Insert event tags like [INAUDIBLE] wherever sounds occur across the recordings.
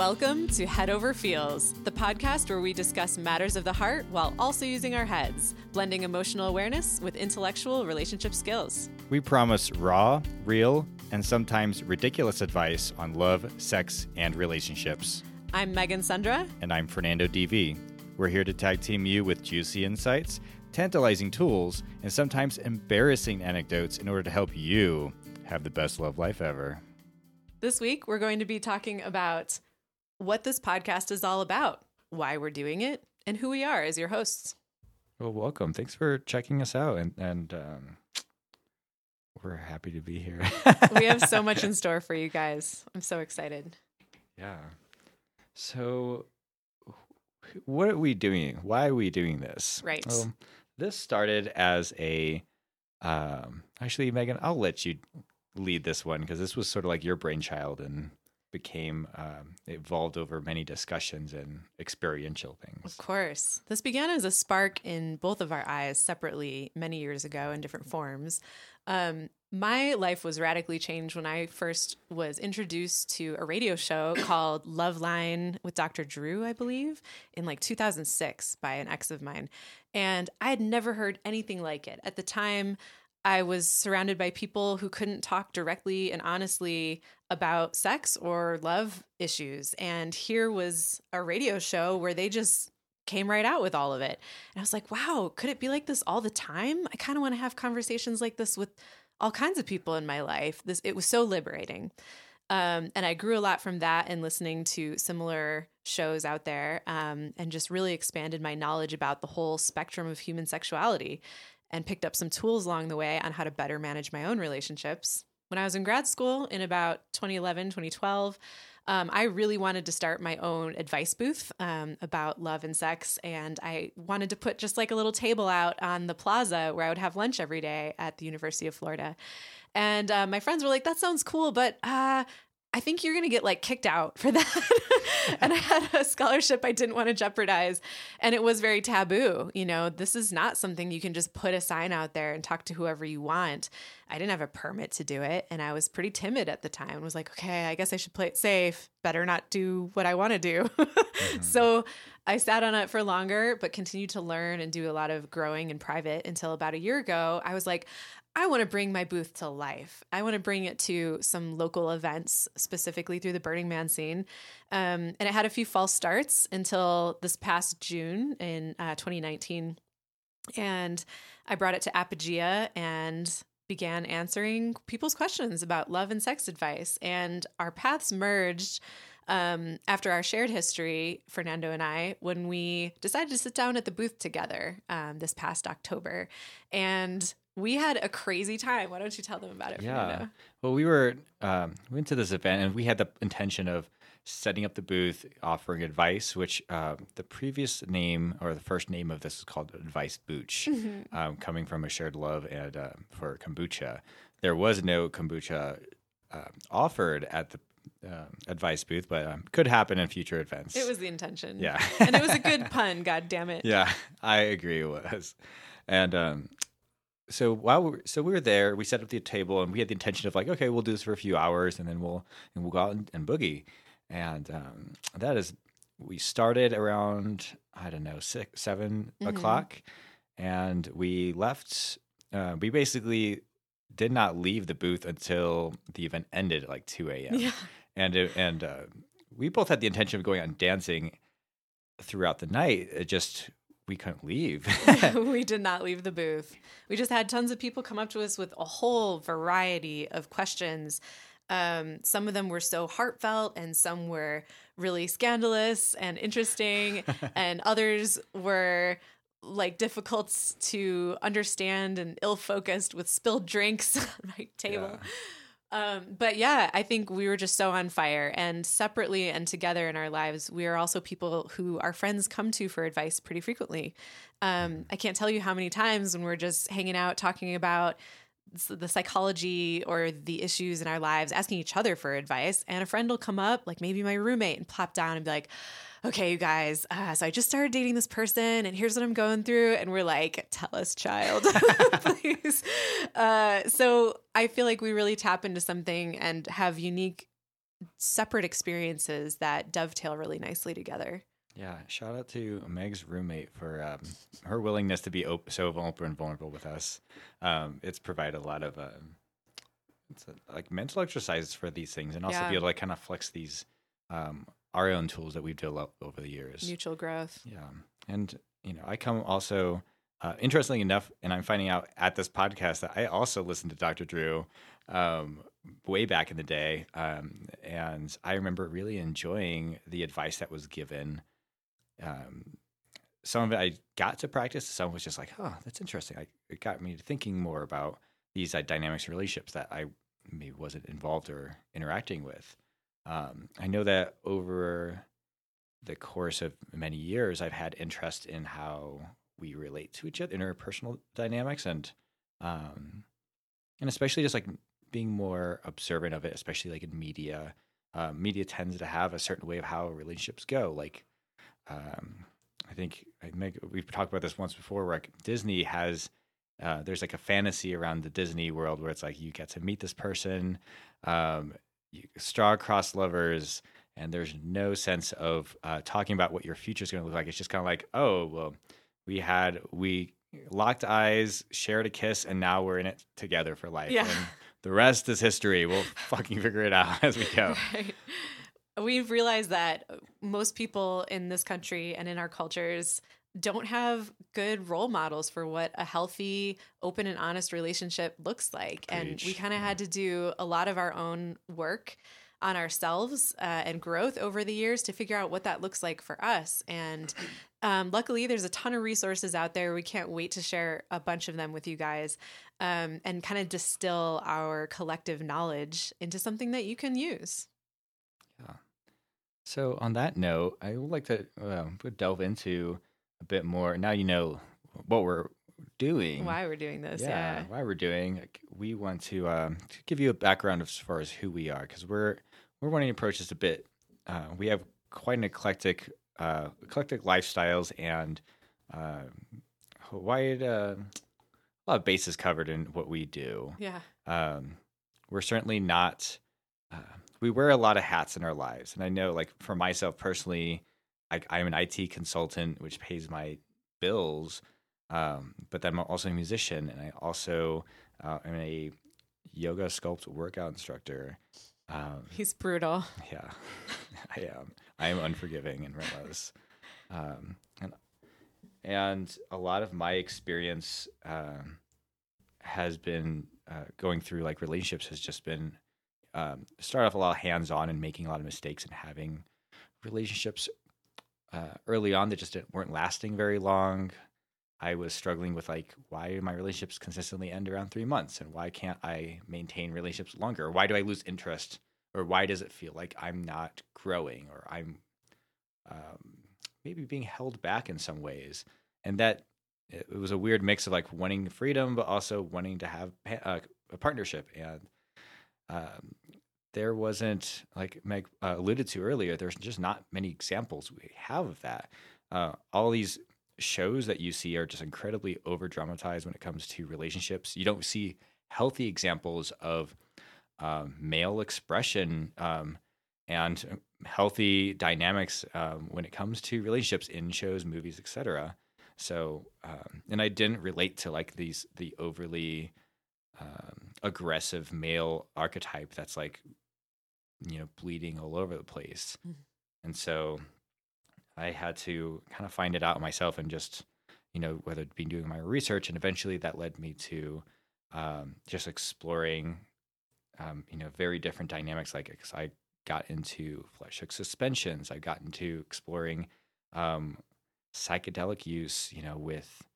Welcome to Head Over Feels, the podcast where we discuss matters of the heart while also using our heads, blending emotional awareness with intellectual relationship skills. We promise raw, real, and sometimes ridiculous advice on love, sex, and relationships. I'm Megan Sundra. And I'm Fernando DV. We're here to tag team you with juicy insights, tantalizing tools, and sometimes embarrassing anecdotes in order to help you have the best love life ever. This week, we're going to be talking about what this podcast is all about, why we're doing it, and who we are as your hosts. Well, welcome. Thanks for checking us out, and and um, we're happy to be here. [LAUGHS] we have so [LAUGHS] much in store for you guys. I'm so excited. Yeah. So, what are we doing? Why are we doing this? Right. Well, this started as a. Um, actually, Megan, I'll let you lead this one because this was sort of like your brainchild and became um, evolved over many discussions and experiential things. Of course. This began as a spark in both of our eyes separately many years ago in different forms. Um, my life was radically changed when I first was introduced to a radio show [COUGHS] called Loveline with Dr. Drew, I believe, in like 2006 by an ex of mine. And I had never heard anything like it. At the time, I was surrounded by people who couldn't talk directly and honestly about sex or love issues. And here was a radio show where they just came right out with all of it. And I was like, wow, could it be like this all the time? I kind of want to have conversations like this with all kinds of people in my life. This it was so liberating. Um, and I grew a lot from that and listening to similar shows out there um, and just really expanded my knowledge about the whole spectrum of human sexuality and picked up some tools along the way on how to better manage my own relationships. When I was in grad school in about 2011, 2012, um, I really wanted to start my own advice booth um, about love and sex. And I wanted to put just like a little table out on the plaza where I would have lunch every day at the University of Florida. And uh, my friends were like, that sounds cool, but uh, I think you're going to get like kicked out for [LAUGHS] that. and I had a scholarship I didn't want to jeopardize. And it was very taboo. You know, this is not something you can just put a sign out there and talk to whoever you want. I didn't have a permit to do it. And I was pretty timid at the time. I was like, okay, I guess I should play it safe. Better not do what I want to do. [LAUGHS] mm-hmm. So I sat on it for longer, but continued to learn and do a lot of growing in private until about a year ago. I was like, I want to bring my booth to life. I want to bring it to some local events, specifically through the Burning Man scene. Um, and it had a few false starts until this past June in uh, 2019. And I brought it to Apogaea and began answering people's questions about love and sex advice. And our paths merged um, after our shared history, Fernando and I, when we decided to sit down at the booth together um, this past October. And we had a crazy time. Why don't you tell them about it? Yeah. Fernando? Well, we were um, we went to this event and we had the intention of setting up the booth, offering advice. Which uh, the previous name or the first name of this is called Advice Booch, mm-hmm. um, coming from a shared love and uh, for kombucha. There was no kombucha uh, offered at the um, advice booth, but um, could happen in future events. It was the intention. Yeah, [LAUGHS] and it was a good pun. God damn it. Yeah, I agree. It was, and um, so while we were, so we were there, we set up the table and we had the intention of like, okay, we'll do this for a few hours and then we'll and we'll go out and, and boogie. And um, that is, we started around I don't know six seven mm-hmm. o'clock, and we left. Uh, we basically did not leave the booth until the event ended at like two a.m. Yeah. And it, and uh, we both had the intention of going out and dancing throughout the night. It just we couldn't leave. [LAUGHS] [LAUGHS] we did not leave the booth. We just had tons of people come up to us with a whole variety of questions. Um, some of them were so heartfelt, and some were really scandalous and interesting, [LAUGHS] and others were like difficult to understand and ill focused with spilled drinks [LAUGHS] on my table. Yeah. Um, but yeah, I think we were just so on fire. And separately and together in our lives, we are also people who our friends come to for advice pretty frequently. Um, I can't tell you how many times when we're just hanging out talking about the psychology or the issues in our lives, asking each other for advice, and a friend will come up, like maybe my roommate, and plop down and be like, okay, you guys, uh, so I just started dating this person and here's what I'm going through. And we're like, tell us, child, [LAUGHS] please. Uh, so I feel like we really tap into something and have unique separate experiences that dovetail really nicely together. Yeah, shout out to Meg's roommate for um, her willingness to be op- so open and vulnerable with us. Um, it's provided a lot of um, it's a, like mental exercises for these things, and also Yeah. be able to kind of flex these um, our own tools that we've developed over the years. Mutual growth. Yeah, and you know, I come also uh, interestingly enough, and I'm finding out at this podcast that I also listened to Dr. Drew um, way back in the day, um, and I remember really enjoying the advice that was given. Um, some of it I got to practice. Some was just like, oh, that's interesting. I, it got me thinking more about these uh, dynamics and relationships that I maybe wasn't involved or interacting with. Um, I know that over the course of many years, I've had interest in how we relate to each other, interpersonal dynamics, and um, and especially just like being more observant of it, especially like in media. Uh, media tends to have a certain way of how relationships go. Like, um, I think I make, we've talked about this once before, where like Disney has. Uh, there's like a fantasy around the Disney world where it's like you get to meet this person, um, you, star-crossed lovers, and there's no sense of uh, talking about what your future is going to look like. It's just kind of like, oh, well, we had we locked eyes, shared a kiss, and now we're in it together for life. Yeah. And the rest is history. We'll [LAUGHS] fucking figure it out [LAUGHS] as we go. [LAUGHS] Right. We've realized that most people in this country and in our cultures don't have good role models for what a healthy, open, and honest relationship looks like. And we kind of had to do a lot of our own work on ourselves uh, and growth over the years to figure out what that looks like for us. And um, luckily, there's a ton of resources out there. We can't wait to share a bunch of them with you guys um, and kind of distill our collective knowledge into something that you can use. So on that note, I would like to uh, delve into a bit more. Now you know what we're doing. Why we're doing this? yeah, Yeah. why we're doing. Like, we want to, um, to give you a background as far as who we are, because we're we're wanting to approach this a bit. Uh, we have quite an eclectic uh, eclectic lifestyles and uh, wide uh, a lot of bases covered in what we do. Yeah. Um, we're certainly not. We wear a lot of hats in our lives, and I know, like for myself personally, I, I'm an IT consultant, which pays my bills. Um, but then I'm also a musician, and I also uh, am a yoga sculpt workout instructor. Um, He's brutal. yeah, [LAUGHS] I am. I am unforgiving and relentless. Um, and and a lot of my experience um, has been uh, going through like relationships has just been um, start off a lot of hands on and making a lot of mistakes and having relationships uh, early on that just weren't lasting very long. I was struggling with like why do my relationships consistently end around three months and why can't I maintain relationships longer? Why do I lose interest or why does it feel like I'm not growing or I'm um, maybe being held back in some ways? And that it, was a weird mix of like wanting freedom but also wanting to have pa- uh, a partnership and um, there wasn't like Meg uh, alluded to earlier. There's just not many examples we have of that. Uh, all these shows that you see are just incredibly over dramatized when it comes to relationships. You don't see healthy examples of um, male expression um, and healthy dynamics um, when it comes to relationships in shows, movies, etc. So, um, and I didn't relate to like these the overly um, aggressive male archetype that's like you know bleeding all over the place, Mhm. and so I had to kind of find it out myself and just you know whether it be doing my research, and eventually that led me to um, just exploring um, you know very different dynamics. like cause I got into flesh hook suspensions, I got into exploring um, psychedelic use, you know, with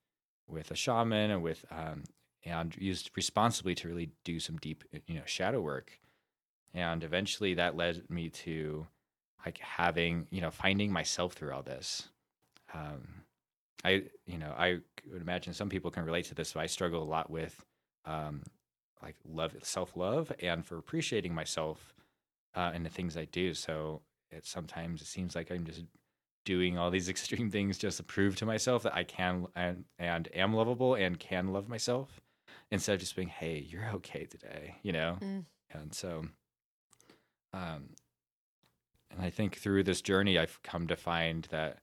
with a shaman and with um, and used responsibly to really do some deep, you know, shadow work. And eventually that led me to like having, you know, finding myself through all this. Um, I, you know, I would imagine some people can relate to this, but I struggle a lot with um, like love, self love, and for appreciating myself uh, and the things I do. So it sometimes it seems like I'm just doing all these [LAUGHS] extreme things just to prove to myself that I can and, and am lovable and can love myself instead of just being, hey, you're okay today, you know? Mm. And so, um, and I think through this journey, I've come to find that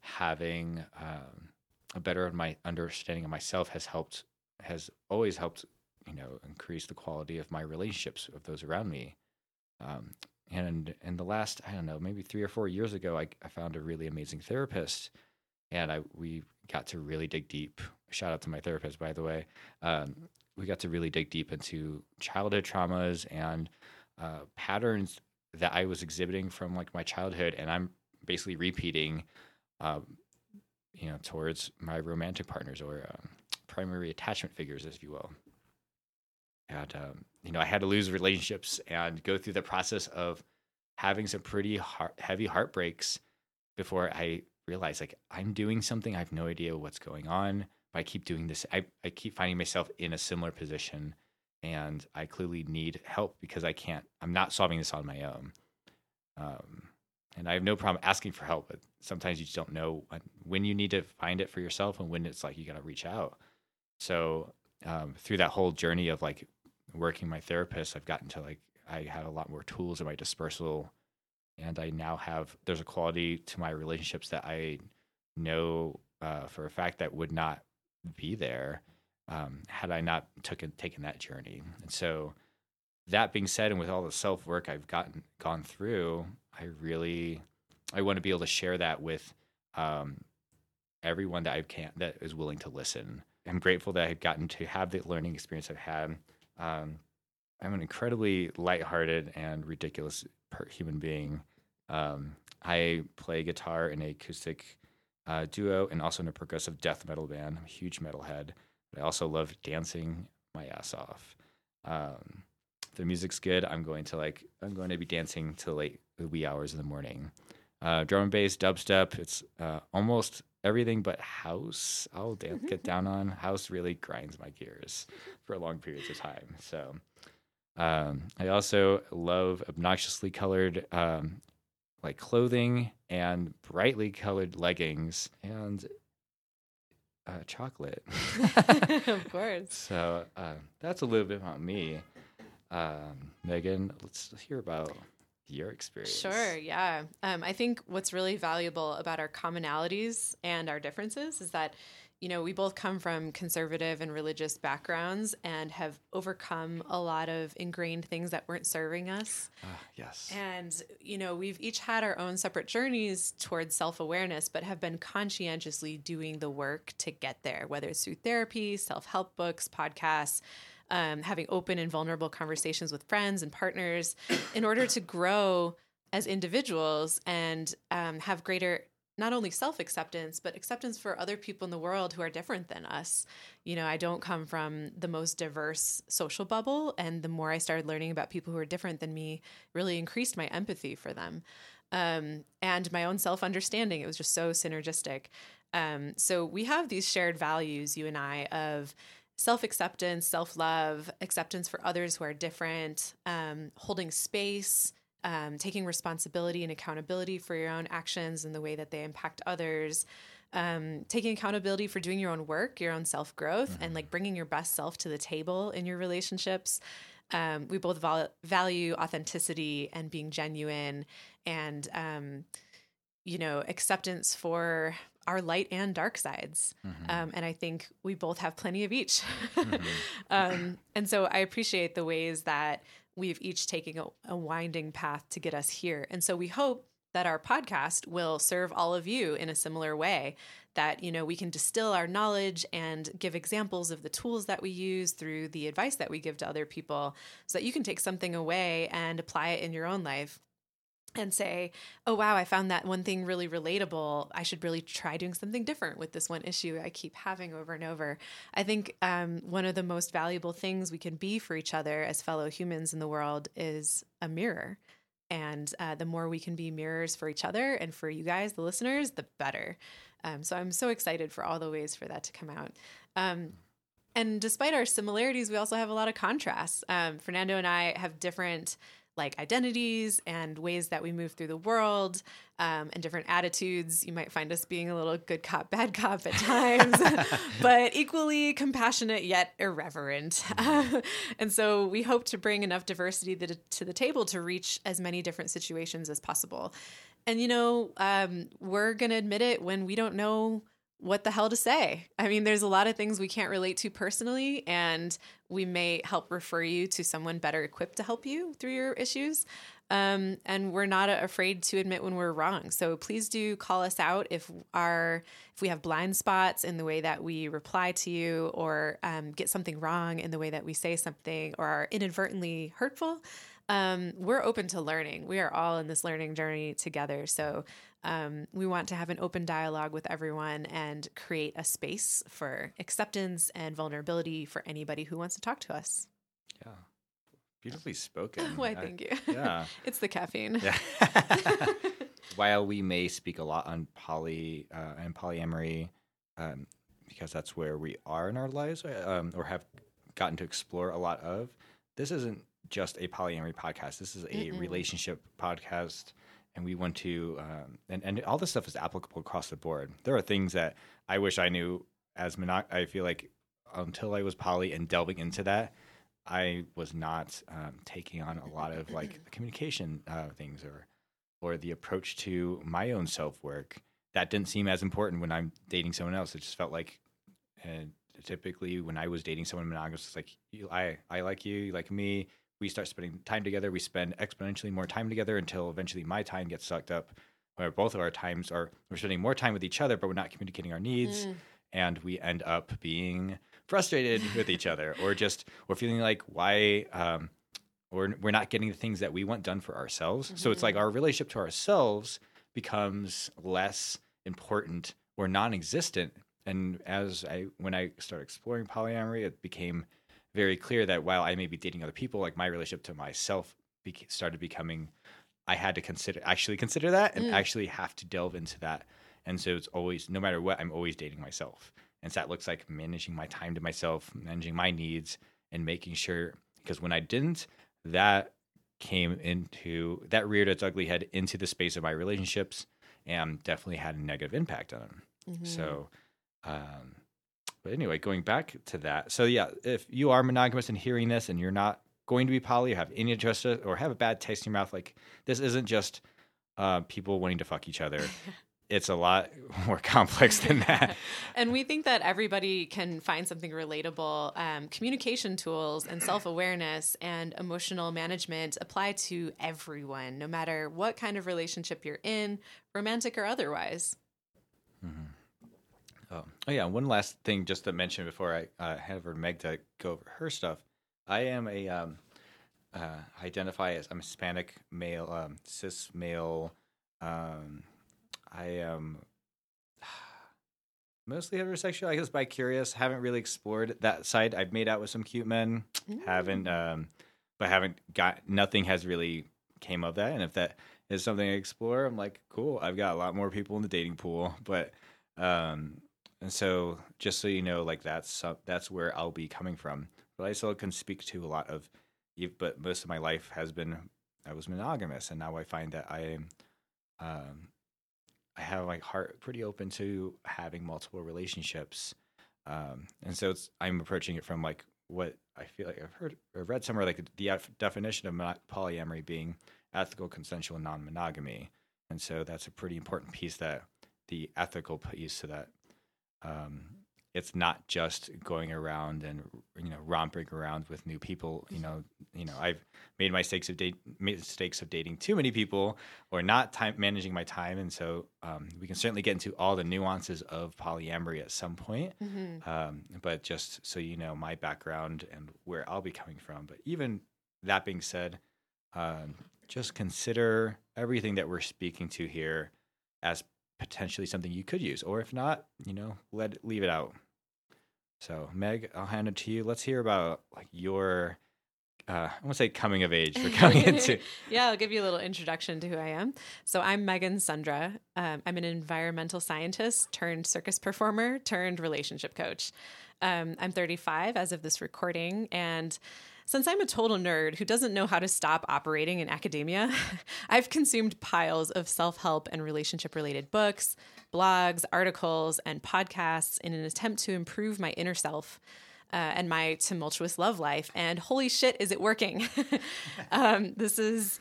having um, a better of my understanding of myself has helped has always helped you know increase the quality of my relationships of those around me. Um, and in the last i don't know maybe three or four years ago i, I found a really amazing therapist and i we got to really dig deep. Shout out to my therapist by the way. Um, we got to really dig deep into childhood traumas and uh, patterns that i was exhibiting from like my childhood and i'm basically repeating um, you know, towards my romantic partners or um, primary attachment figures, if you will. And um, you know, I had to lose relationships and go through the process of having some pretty heart- heavy heartbreaks before I realized like I'm doing something I have no idea what's going on. But I keep doing this. I I keep finding myself in a similar position, and I clearly need help because I can't. I'm not solving this on my own. Um, and I have no problem asking for help, but sometimes you just don't know when you need to find it for yourself and when it's like you got to reach out. So um, through that whole journey of like working my therapist, I've gotten to like I have a lot more tools in my dispersal, and I now have there's a quality to my relationships that I know uh, for a fact that would not be there um, had I not took taken that journey. And so that being said, and with all the self work I've gotten gone through, I really I want to be able to share that with um, everyone that I can that is willing to listen. I'm grateful that I've gotten to have the learning experience I've had. Um, I'm an incredibly lighthearted and ridiculous human being. Um, I play guitar in a acoustic uh, duo and also in a progressive death metal band. I'm a huge metalhead, but I also love dancing my ass off. Um, the music's good, I'm going to like I'm going to be dancing till late the wee hours in the morning. Uh, drum and bass, dubstep. It's uh, almost everything but house. I'll dance, get down on house. Really grinds my gears for long periods of time. So um, I also love obnoxiously colored um, like clothing and brightly colored leggings and uh, chocolate. [LAUGHS] of course. So uh, that's a little bit about me. Um, Megan, let's hear about your experience. Sure, yeah. Um, I think what's really valuable about our commonalities and our differences is that, you know, we both come from conservative and religious backgrounds and have overcome a lot of ingrained things that weren't serving us. Uh, yes. And, you know, we've each had our own separate journeys towards self awareness, but have been conscientiously doing the work to get there, whether it's through therapy, self help books, podcasts um, having open and vulnerable conversations with friends and partners in order to grow as individuals and um, have greater not only self acceptance, but acceptance for other people in the world who are different than us. You know, I don't come from the most diverse social bubble. And the more I started learning about people who are different than me, really increased my empathy for them um, and my own self understanding. It was just so synergistic. Um, so we have these shared values, you and I, of self acceptance, self love, acceptance for others who are different, um, holding space, um, taking responsibility and accountability for your own actions and the way that they impact others. Um, taking accountability for doing your own work, your own self growth, mm-hmm. and like bringing your best self to the table in your relationships. Um, we both val- value authenticity and being genuine, and um, you know, acceptance for our light and dark sides. Mm-hmm. Um, and I think we both have plenty of each. mm-hmm. [LAUGHS] um, and so I appreciate the ways that we've each taken a, a winding path to get us here. And so we hope that our podcast will serve all of you in a similar way that you know we can distill our knowledge and give examples of the tools that we use through the advice that we give to other people so that you can take something away and apply it in your own life and say, oh, wow, I found that one thing really relatable. I should really try doing something different with this one issue I keep having over and over. I think um, one of the most valuable things we can be for each other as fellow humans in the world is a mirror. And uh, the more we can be mirrors for each other and for you guys, the listeners, the better. Um, so I'm so excited for all the ways for that to come out. Um, and despite our similarities, we also have a lot of contrasts. Um, Fernando and I have different like identities and ways that we move through the world um, and different attitudes. You might find us being a little good cop, [LAUGHS] bad cop at times, [LAUGHS] but equally compassionate yet irreverent. [LAUGHS] and so we hope to bring enough diversity to the table to reach as many different situations as possible. And, you know, um, we're going to admit it when we don't know what the hell to say. I mean, there's a lot of things we can't relate to personally, and we may help refer you to someone better equipped to help you through your issues. Um, and we're not afraid to admit when we're wrong. So please do call us out if our if we have blind spots in the way that we reply to you, or um, get something wrong in the way that we say something, or are inadvertently hurtful. Um, we're open to learning. We are all in this learning journey together. So um, we want to have an open dialogue with everyone and create a space for acceptance and vulnerability for anybody who wants to talk to us. Yeah. Beautifully spoken. [LAUGHS] Why, thank you. Yeah. [LAUGHS] it's the caffeine. Yeah. [LAUGHS] While we may speak a lot on poly uh, and polyamory, um, because that's where we are in our lives, um, or have gotten to explore a lot of, this isn't just a polyamory podcast. This is a Mm-mm. relationship podcast and we want to um, and, and all this stuff is applicable across the board. There are things that i wish i knew as monog i feel like until i was poly and delving into that i was not um, taking on a lot of like [CLEARS THROAT] communication uh, things or or the approach to my own self work that didn't seem as important when i'm dating someone else. It just felt like and typically when i was dating someone monogamous it's like i i like you you like me we start spending time together. We spend exponentially more time together until eventually my time gets sucked up, where both of our times are we're spending more time with each other, but we're not communicating our needs, mm. and we end up being frustrated [LAUGHS] with each other, or just we're feeling like why. Um, or we're not getting the things that we want done for ourselves. Mm-hmm. So it's like mm-hmm. our relationship to ourselves becomes less important or non-existent. And as I when I started exploring polyamory, it became very clear that while I may be dating other people, like my relationship to myself be- started becoming, I had to consider actually consider that and mm. actually have to delve into that. And so it's always, no matter what, I'm always dating myself. And so that looks like managing my time to myself, managing my needs, and making sure because when I didn't, that came into that reared its ugly head into the space of my relationships and definitely had a negative impact on them. Mm-hmm. So, um, but anyway, going back to that. So yeah, if you are monogamous and hearing this and you're not going to be poly or have any interest or have a bad taste in your mouth, like this isn't just uh, people wanting to fuck each other. [LAUGHS] it's a lot more complex than [LAUGHS] that. and we think that everybody can find something relatable. Um, communication tools and self awareness and emotional management apply to everyone, no matter what kind of relationship you're in, romantic or otherwise. Mm-hmm. Oh, oh yeah. One last thing just to mention before I uh, hand over to Meg to go over her stuff. I am a um, uh, identify as I'm Hispanic male, um, cis male. Um, I am [SIGHS] mostly heterosexual. I guess bi curious. Haven't really explored that side. I've made out with some cute men. Mm. Haven't, um, but haven't got nothing has really came of that. And if that is something I explore, I'm like, cool. I've got a lot more people in the dating pool, but um, and so, just so you know, like that's uh, that's where I'll be coming from. But I still can speak to a lot of, but most of my life has been I was monogamous, and now I find that I am, um, I have my heart pretty open to having multiple relationships, um, and so I'm approaching it from like what I feel like I've heard or read somewhere like the definition of polyamory being ethical, consensual, non-monogamy, and so that's a pretty important piece that the ethical piece to that um, it's not just going around and you know romping around with new people. You know, you know, I've made mistakes of date mistakes of dating too many people or not time managing my time, and so um, we can certainly get into all the nuances of polyamory at some point. Mm-hmm. Um, but just so you know, my background and where I'll be coming from. But even that being said, um, just consider everything that we're speaking to here as potentially something you could use, or if not, you know, let leave it out. So, Meg, I'll hand it to you. Let's hear about like your uh, I want to say coming of age for coming [LAUGHS] into. yeah, I'll give you a little introduction to who I am. So I'm Megan Sundra. Um, I'm an environmental scientist turned circus performer turned relationship coach. Um, I'm 35 as of this recording, and since I'm a total nerd who doesn't know how to stop operating in academia, [LAUGHS] I've consumed piles of self help and relationship related books, blogs, articles, and podcasts in an attempt to improve my inner self. Uh, and my tumultuous love life. And holy shit, is it working? [LAUGHS] um, this is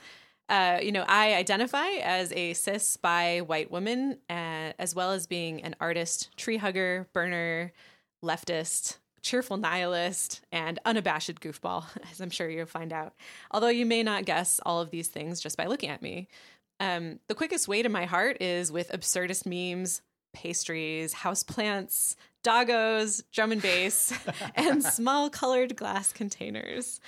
uh, you know, I identify as a cis bi white woman, uh, as well as being an artist, tree hugger, burner, leftist, cheerful nihilist, and unabashed goofball, [LAUGHS] as I'm sure you'll find out. Although you may not guess all of these things just by looking at me. Um, the quickest way to my heart is with absurdist memes, pastries, houseplants, doggos, drum and bass, [LAUGHS] and small colored glass containers.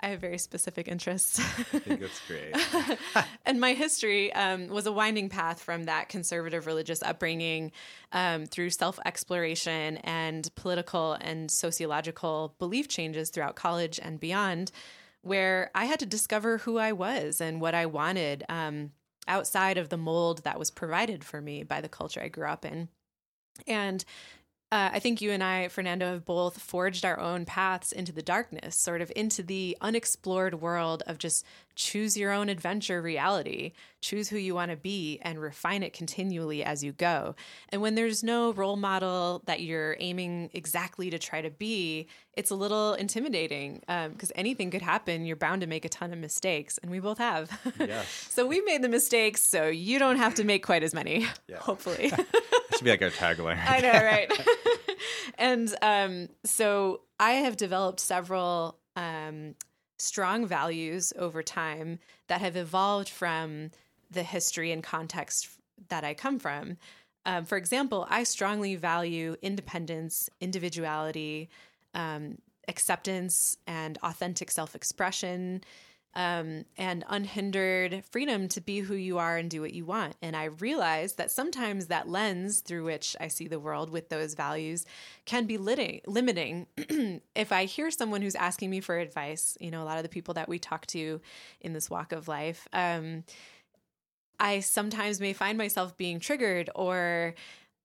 I have very specific interests. I think that's great. [LAUGHS] and my history um, was a winding path from that conservative religious upbringing um, through self exploration and political and sociological belief changes throughout college and beyond, where I had to discover who I was and what I wanted um, outside of the mold that was provided for me by the culture I grew up in. And uh, I think you and I, Fernando, have both forged our own paths into the darkness, sort of into the unexplored world of just choose your own adventure reality, choose who you want to be, and refine it continually as you go. And when there's no role model that you're aiming exactly to try to be, it's a little intimidating because um, anything could happen. You're bound to make a ton of mistakes, and we both have. Yes. [LAUGHS] so we made the mistakes, so you don't have to make quite as many, Yeah. hopefully. [LAUGHS] Should be like our tagline. I know, [LAUGHS] right? [LAUGHS] and um, so I have developed several um, strong values over time that have evolved from the history and context that I come from. Um, for example, I strongly value independence, individuality, um, acceptance, and authentic self expression um, and unhindered freedom to be who you are and do what you want. And I realize that sometimes that lens through which I see the world with those values can be limiting. [CLEARS THROAT] if I hear someone who's asking me for advice, you know, a lot of the people that we talk to in this walk of life, um, I sometimes may find myself being triggered or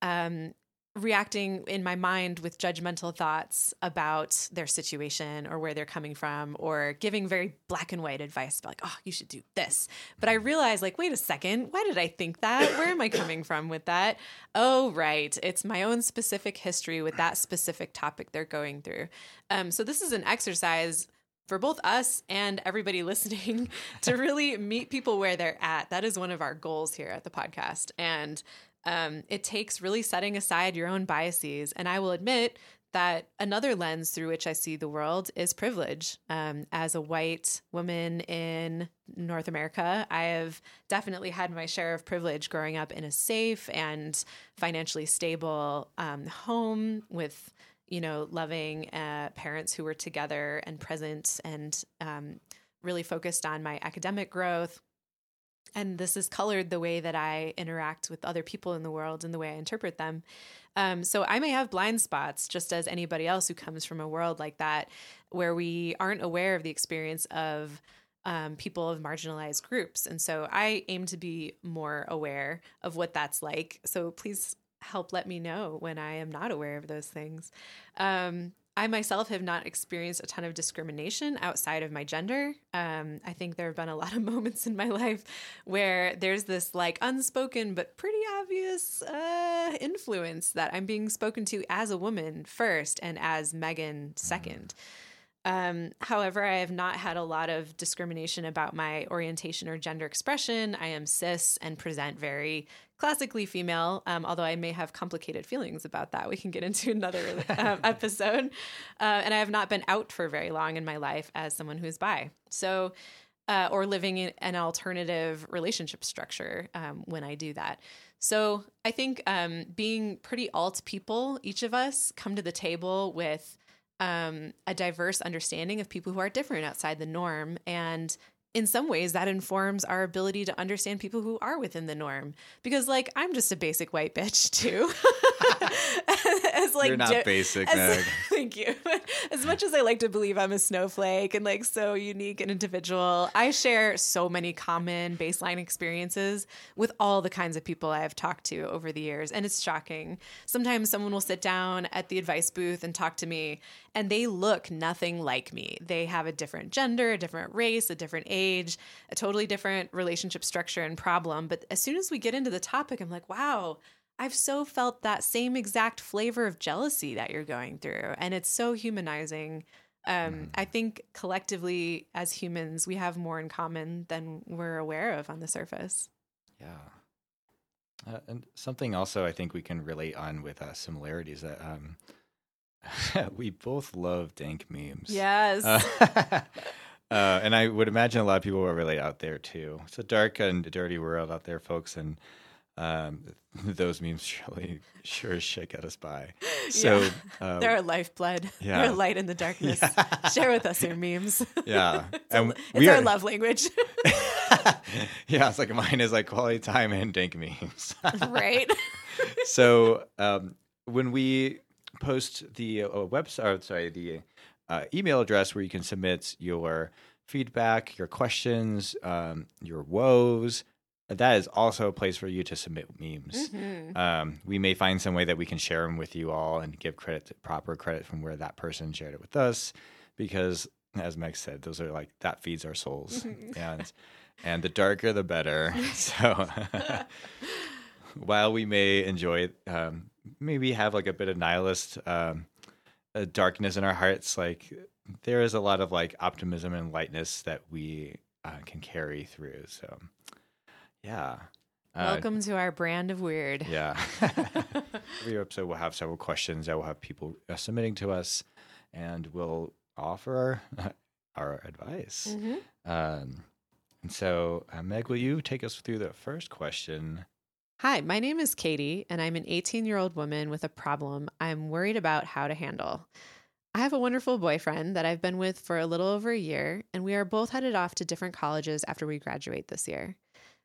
um, reacting in my mind with judgmental thoughts about their situation or where they're coming from or giving very black and white advice about like oh you should do this. But i realize like wait a second why did i think that? Where am i coming from with that? Oh right. It's my own specific history with that specific topic they're going through. Um, so this is an exercise for both us and everybody [LAUGHS] listening to really meet people where they're at. That is one of our goals here at the podcast. And um, it takes really setting aside your own biases. And I will admit that another lens through which I see the world is privilege. Um, as a white woman in North America, I have definitely had my share of privilege growing up in a safe and financially stable um, home with, you know, loving uh, parents who were together and present and um, really focused on my academic growth and this has colored the way that I interact with other people in the world and the way I interpret them. Um, so I may have blind spots, just as anybody else who comes from a world like that, where we aren't aware of the experience of um, people of marginalized groups. And so I aim to be more aware of what that's like. So please help let me know when I am not aware of those things. Um, I myself have not experienced a ton of discrimination outside of my gender. Um, I think there have been a lot of [LAUGHS] moments in my life where there's this like unspoken but pretty obvious uh, influence that I'm being spoken to as a woman first and as Megan second. Um, however, I have not had a lot of discrimination about my orientation or gender expression. I am cis and present very classically female, um, although I may have complicated feelings about that. We can get into [LAUGHS] another um, [LAUGHS] episode. Uh, and I have not been out for very long in my life as someone who's bi. So, uh, or living in an alternative relationship structure um, when I do that. So I think um, being pretty alt people, each of us come to the table with um, a diverse understanding of people who are different outside the norm. And in some ways that informs our ability to understand people who are within the norm because like i'm just a basic white bitch too [LAUGHS] as like You're not di- basic, as- [LAUGHS] thank you. As much as I like to believe I'm a snowflake and like so unique and individual, I share so many common baseline experiences with all the kinds of people I have talked to over the years. And it's shocking. Sometimes someone will sit down at the advice booth and talk to me, and they look nothing like me. They have a different gender, a different race, a different age, a totally different relationship structure and problem. But as soon as we get into the topic, I'm like, wow. I've so felt that same exact flavor of jealousy that you're going through. And it's so humanizing. Um, I think collectively, as humans, we have more in common than we're aware of on the surface. Yeah. Uh, and something also I think we can relate on with uh, similarities that um, [LAUGHS] we both love dank memes. Yes. Uh, [LAUGHS] uh, and I would imagine a lot of people will relate out there too. It's a dark and dirty world out there, folks, and um, [LAUGHS] those memes really sure as shit us by. [LAUGHS] So Yeah. uh, They're a lifeblood. [LAUGHS] yeah. They're a light in the darkness. Share with us your memes. yeah, and it's we our are love language, yeah, it's like mine is like quality time and dank memes. right? so um, when we post the uh, website, sorry, the uh, email address where you can submit your feedback, your questions, um, your woes, that is also a place for you to submit memes. Mhm. Um, we may find some way that we can share them with you all and give credit, to, proper credit from where that person shared it with us, because as Meg said, those are like that feeds our souls, and and the darker the better. [LAUGHS] [LAUGHS] So [LAUGHS] while we may enjoy, um, maybe have like a bit of nihilist um, uh, darkness in our hearts, like there is a lot of like optimism and lightness that we uh, can carry through. So yeah. Uh, Welcome to our brand of weird. yeah. [LAUGHS] [LAUGHS] Every episode we'll have several questions that we'll have people uh, submitting to us, and we'll offer our, [LAUGHS] our advice. Mhm. Um, and so, uh, Meg, will you take us through the first question? Hi, my name is Katie, and I'm an 18 year old woman with a problem I'm worried about how to handle. I have a wonderful boyfriend that I've been with for a little over a year, and we are both headed off to different colleges after we graduate this year.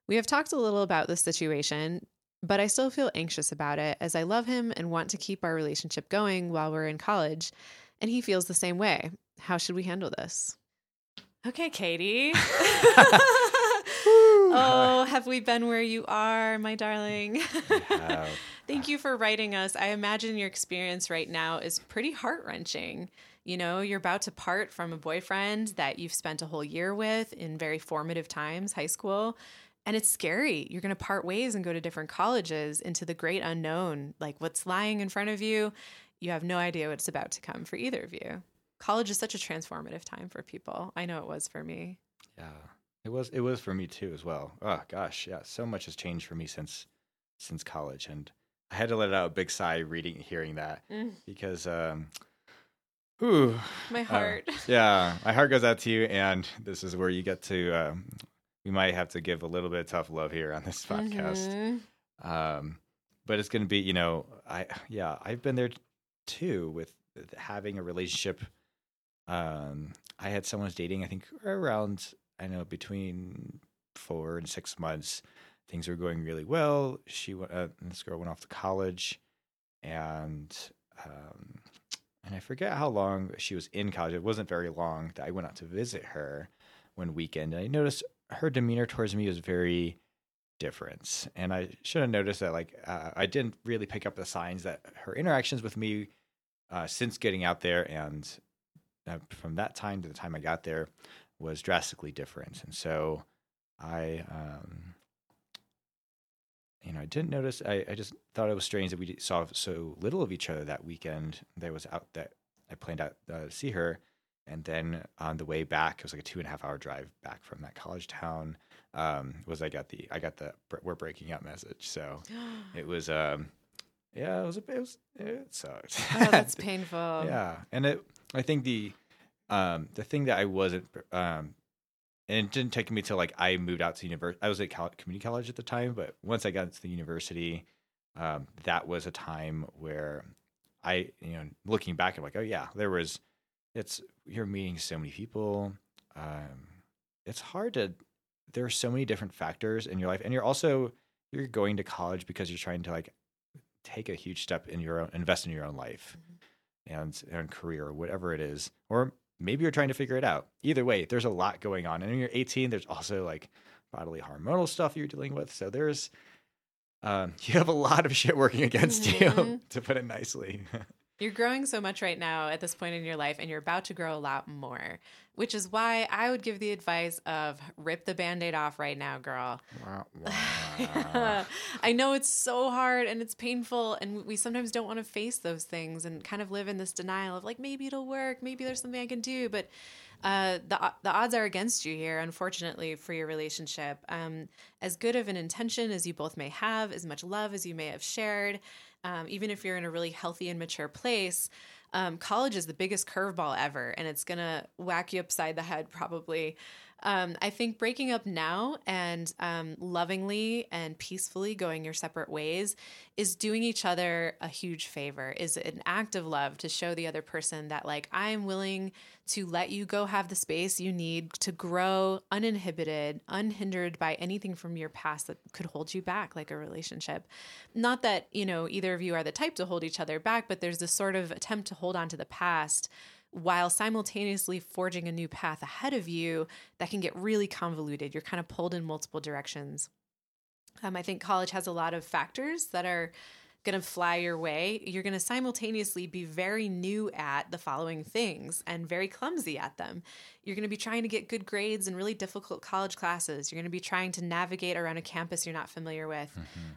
We have talked a little about this situation, but I still feel anxious about it as I love him and want to keep our relationship going while we're in college, and he feels the same way. How should we handle this? Okay, Katie. [LAUGHS] [LAUGHS] oh, [LAUGHS] have we been where you are, my darling? [LAUGHS] Thank you for writing us. I imagine your experience right now is pretty heart wrenching. You know, you're about to part from a boyfriend that you've spent a whole year with in very formative times, high school. And it's scary. You're going to part ways and go to different colleges into the great unknown. Like what's lying in front of you, you have no idea what's about to come for either of you. College is such a transformative time for people. I know it was for me. Yeah, it was. It was for me too, as well. Oh gosh, yeah. So much has changed for me since since college, and I had to let out a big sigh reading, hearing that, Mm. because, um, whew, My uh, heart. [LAUGHS] yeah, my heart goes out to you, and this is where you get to. Um, we might have to give a little bit of tough love here on this podcast. Mhm. um but it's going to be you know i yeah i've been there too with having a relationship um i had someone I was dating i think around i know between four and six months things were going really well. She went uh, this girl went off to college and um and i forget how long she was in college. It wasn't very long that i went out to visit her one weekend. And i noticed her demeanor towards me was very different. And I should have noticed that, like, uh, I didn't really pick up the signs that her interactions with me uh, since getting out there and uh, from that time to the time I got there was drastically different. And so I, um, you know, I didn't notice. I, I just thought it was strange that we saw so little of each other that weekend. That was out that I planned out uh, to see her. And then on the way back, it was like a two and a half hour drive back from that college town. Um, was I got the I got the we're breaking up message. So [GASPS] it was um, yeah, it was a it was it sucked. oh, that's [LAUGHS] painful. yeah, and it I think the um the thing that I wasn't um and it didn't take me till like I moved out to university. I was at Cal- community college at the time, but once I got into the university, um, that was a time where I, you know, looking back, I'm like, oh yeah, there was. It's you're meeting so many people. Um, it's hard to. There are so many different factors in your life, and you're also you're going to college because you're trying to like take a huge step in your own invest in your own life Mm-hmm. and and career, whatever it is, or maybe you're trying to figure it out. Either way, there's a lot going on. And when you're 18, there's also like bodily hormonal stuff you're dealing with. So there's um, [LAUGHS] you have a lot of shit working against you, Mhm. to put it nicely. [LAUGHS] You're growing so much right now at this point in your life, and you're about to grow a lot more, which is why I would give the advice of rip the band aid off right now, girl. Wah. [LAUGHS] I know it's so hard and it's painful, and we sometimes don't want to face those things and kind of live in this denial of like maybe it'll work, maybe there's something I can do, but uh, the the odds are against you here, unfortunately, for your relationship. Um, as good of an intention as you both may have, as much love as you may have shared, um, even if you're in a really healthy and mature place. Um, college is the biggest curveball ever, and it's gonna whack you upside the head probably. Um, I think breaking up now and um, lovingly and peacefully going your separate ways is doing each other a huge favor, is an act of love to show the other person that, like, I'm willing to let you go have the space you need to grow uninhibited, unhindered by anything from your past that could hold you back, like a relationship. Not that, you know, either of you are the type to hold each other back, but there's this sort of attempt to hold on to the past while simultaneously forging a new path ahead of you that can get really convoluted. You're kind of pulled in multiple directions. Um, I think college has a lot of factors that are going to fly your way. You're going to simultaneously be very new at the following things and very clumsy at them. You're going to be trying to get good grades in really difficult college classes. You're going to be trying to navigate around a campus you're not familiar with.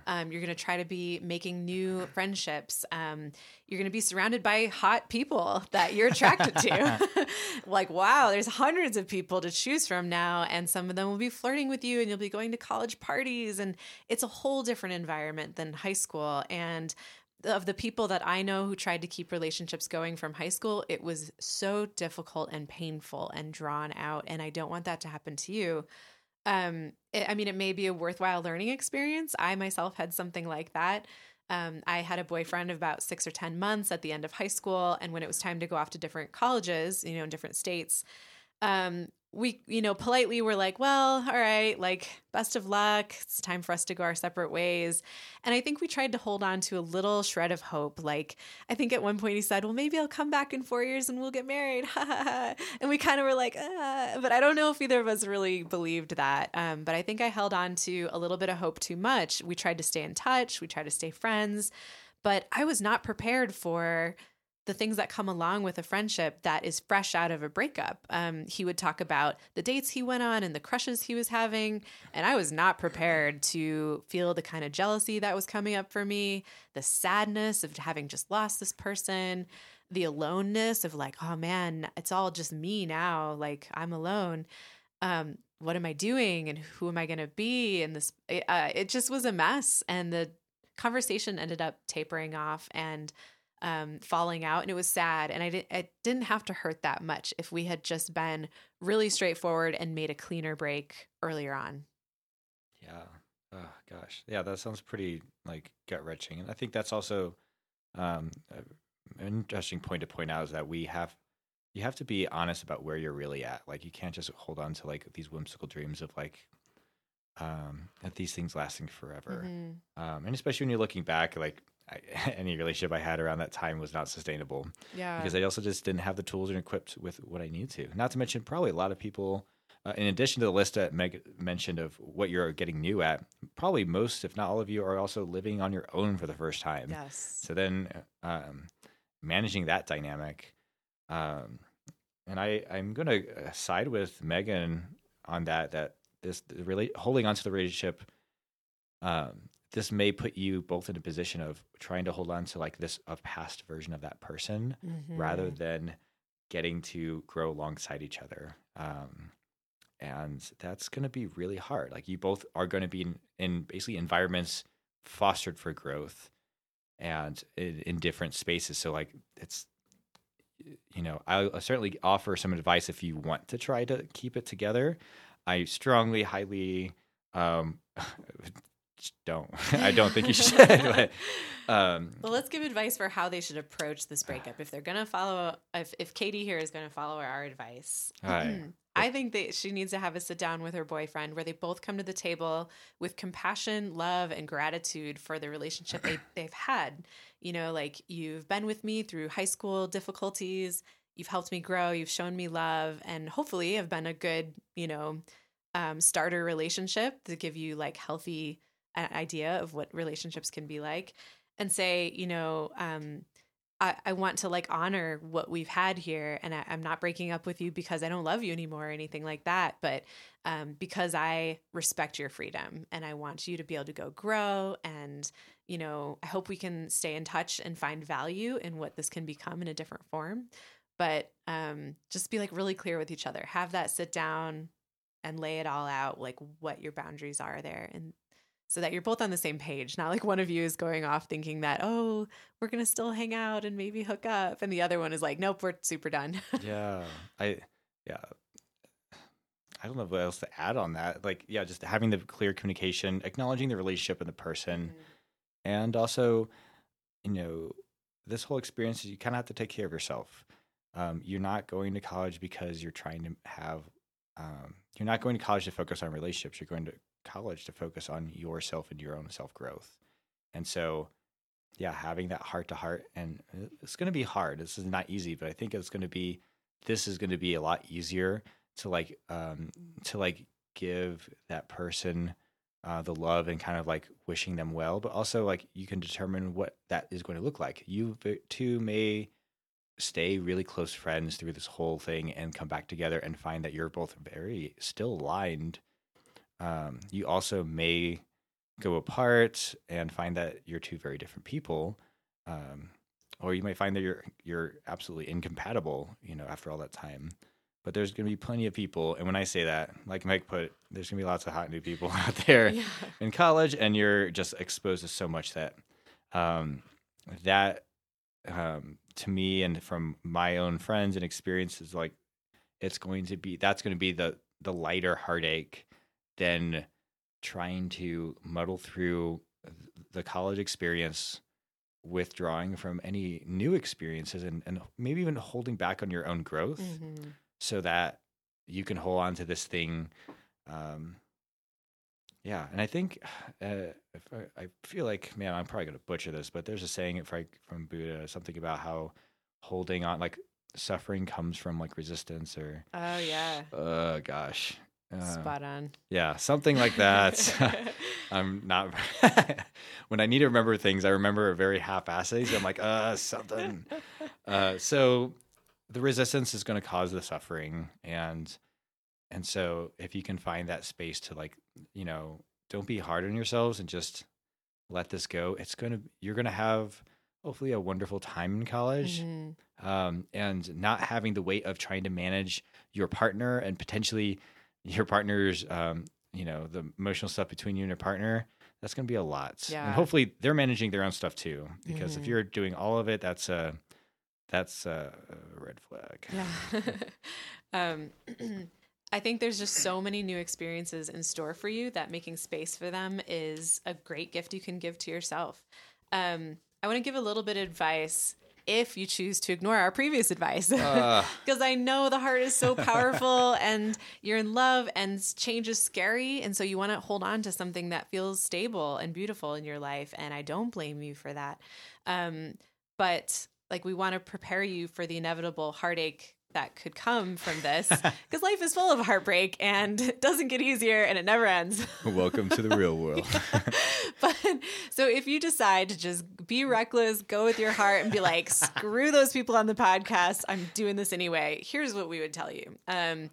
Um, you're going to try to be making new friendships. Um, you're going to be surrounded by hot people that you're attracted to. [LAUGHS] [LAUGHS] like, wow, there's hundreds of people to choose from now, and some of them will be flirting with you, and you'll be going to college parties, and it's a whole different environment than high school. And of the people that I know who tried to keep relationships going from high school, it was so difficult and painful and drawn out. And I don't want that to happen to you. Um, it, I mean, it may be a worthwhile learning experience. I myself had something like that. Um, I had a boyfriend of about six or 10 months at the end of high school. And when it was time to go off to different colleges, you know, in different states, um, we, you know, politely were like, well, all right, like, best of luck. It's time for us to go our separate ways. And I think we tried to hold on to a little shred of hope. Like, I think at one point he said, well, maybe I'll come back in four years and we'll get married. [LAUGHS] and we kind of were like, ah. but I don't know if either of us really believed that. Um, but I think I held on to a little bit of hope too much. We tried to stay in touch, we tried to stay friends, but I was not prepared for the things that come along with a friendship that is fresh out of a breakup. Um, he would talk about the dates he went on and the crushes he was having. And I was not prepared to feel the kind of jealousy that was coming up for me, the sadness of having just lost this person, the aloneness of like, oh man, it's all just me now. Like I'm alone. Um, what am I doing and who am I going to be? And this, uh, it just was a mess. And the conversation ended up tapering off and um, falling out, and it was sad. And I didn't, it didn't have to hurt that much if we had just been really straightforward and made a cleaner break earlier on. Yeah. Oh gosh. Yeah, that sounds pretty like gut wrenching, and I think that's also um, an interesting point to point out is that we have you have to be honest about where you're really at. Like you can't just hold on to like these whimsical dreams of like um, that these things lasting forever. Mhm. Um, and especially when you're looking back, like I, [LAUGHS] any relationship I had around that time was not sustainable Yeah. because I also just didn't have the tools and equipped with what I need to. Not to mention, probably a lot of people, uh, in addition to the list that Meg mentioned of what you're getting new at, probably most, if not all of you, are also living on your own for the first time. yes. So then, um, managing that dynamic, um, and I I'm gonna uh, side with Megan on that. That this the rela- holding on to the relationship, um, this may put you both in a position of trying to hold on to like this a past version of that person rather Mhm. than getting to grow alongside each other. Um, and that's going to be really hard. Like you both are going to be in, in basically environments fostered for growth and in, in different spaces. So like it's, you know, I'll, certainly offer some advice if you want to try to keep it together. I strongly, highly, um, [LAUGHS] don't. [LAUGHS] I don't think you should. [LAUGHS] but, um, Well, let's give advice for how they should approach this breakup. If they're going to follow, if, if Katie here is going to follow our advice, [CLEARS THROAT] right. I think that she needs to have a sit down with her boyfriend where they both come to the table with compassion, love, and gratitude for the relationship they, [CLEARS THROAT] they've had. You know, like you've been with me through high school difficulties, you've helped me grow, you've shown me love, and hopefully have been a good, you know, um, starter relationship to give you like healthy idea of what relationships can be like. And say, you know, um, I, I want to like honor what we've had here and I, am not breaking up with you because I don't love you anymore or anything like that, but um, because I respect your freedom and I want you to be able to go grow and you know, I hope we can stay in touch and find value in what this can become in a different form. But um, just be like really clear with each other. Have that sit down and lay it all out, like what your boundaries are there. And so that you're both on the same page. Not like one of you is going off thinking that, oh, we're going to still hang out and maybe hook up. And the other one is like, nope, we're super done. yeah. [LAUGHS] I, yeah. I don't know what else to add on that. Like, yeah, just having the clear communication, acknowledging the relationship and the person. Mm-hmm. And also, you know, this whole experience, you kind of have to take care of yourself. Um, you're not going to college because you're trying to have, um, you're not going to college to focus on relationships. You're going to college to focus on yourself and your own self growth. And so, yeah, having that heart to heart, and it's going to be hard. This is not easy, but I think it's going to be, this is going to be a lot easier to like, um, to like give that person uh, the love and kind of like wishing them well, but also like you can determine what that is going to look like. You two may stay really close friends through this whole thing and come back together and find that you're both very still aligned um, you also may go apart and find that you're two very different people. Um, or you might find that you're you're absolutely incompatible, you know, after all that time. But there's going to be plenty of people, and when I say that, like Mike put, there's going to be lots of hot new people [LAUGHS] out there yeah. in college, and you're just exposed to so much that um, that um, to me and from my own friends and experiences, like it's going to be that's going to be the the lighter heartache than trying to muddle through the college experience withdrawing from any new experiences and, and maybe even holding back on your own growth mm-hmm. so that you can hold on to this thing um, yeah and i think [SIGHS] uh, I, I, feel like man i'm probably going to butcher this but there's a saying from buddha something about how holding on like suffering comes from like resistance or oh yeah oh gosh uh, Spot on. Yeah, something like that. [LAUGHS] I'm not. [LAUGHS] when I need to remember things, I remember very half-assed. I'm like, uh, something. [LAUGHS] Uh, so the resistance is going to cause the suffering, and and so if you can find that space to like, you know, don't be hard on yourselves and just let this go. It's gonna you're gonna have hopefully a wonderful time in college. Mm-hmm. Um, and not having the weight of trying to manage your partner and potentially your partner's um, you know the emotional stuff between you and your partner that's going to be a lot yeah. and hopefully they're managing their own stuff too because mm-hmm. if you're doing all of it that's a that's a, red flag yeah [LAUGHS] um [CLEARS THROAT] I think there's just so many new experiences in store for you that making space for them is a great gift you can give to yourself. Um, I want to give a little bit of advice if you choose to ignore our previous advice. [LAUGHS] Because uh. I know the heart is so powerful [LAUGHS] and you're in love and change is scary. And so you want to hold on to something that feels stable and beautiful in your life. And I don't blame you for that. Um, but like we want to prepare you for the inevitable heartache that could come from this because life is full of heartbreak and it doesn't get easier and it never ends. [LAUGHS] Welcome to the real world. [LAUGHS] but so if you decide to just be reckless, go with your heart and be like, screw those people on the podcast, I'm doing this anyway. Here's what we would tell you. Um,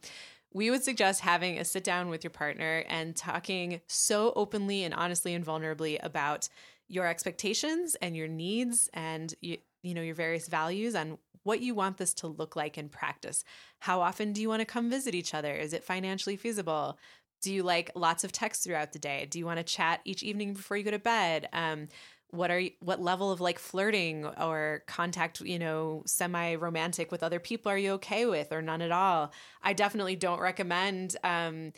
we would suggest having a sit down with your partner and talking so openly and honestly and vulnerably about your expectations and your needs and you, you know your various values and what you want this to look like in practice. How often do you want to come visit each other? Is it financially feasible? Do you like lots of texts throughout the day? Do you want to chat each evening before you go to bed? Um, what are you, what level of like flirting or contact, you know, semi romantic with other people are you okay with or none at all? I definitely don't recommend um,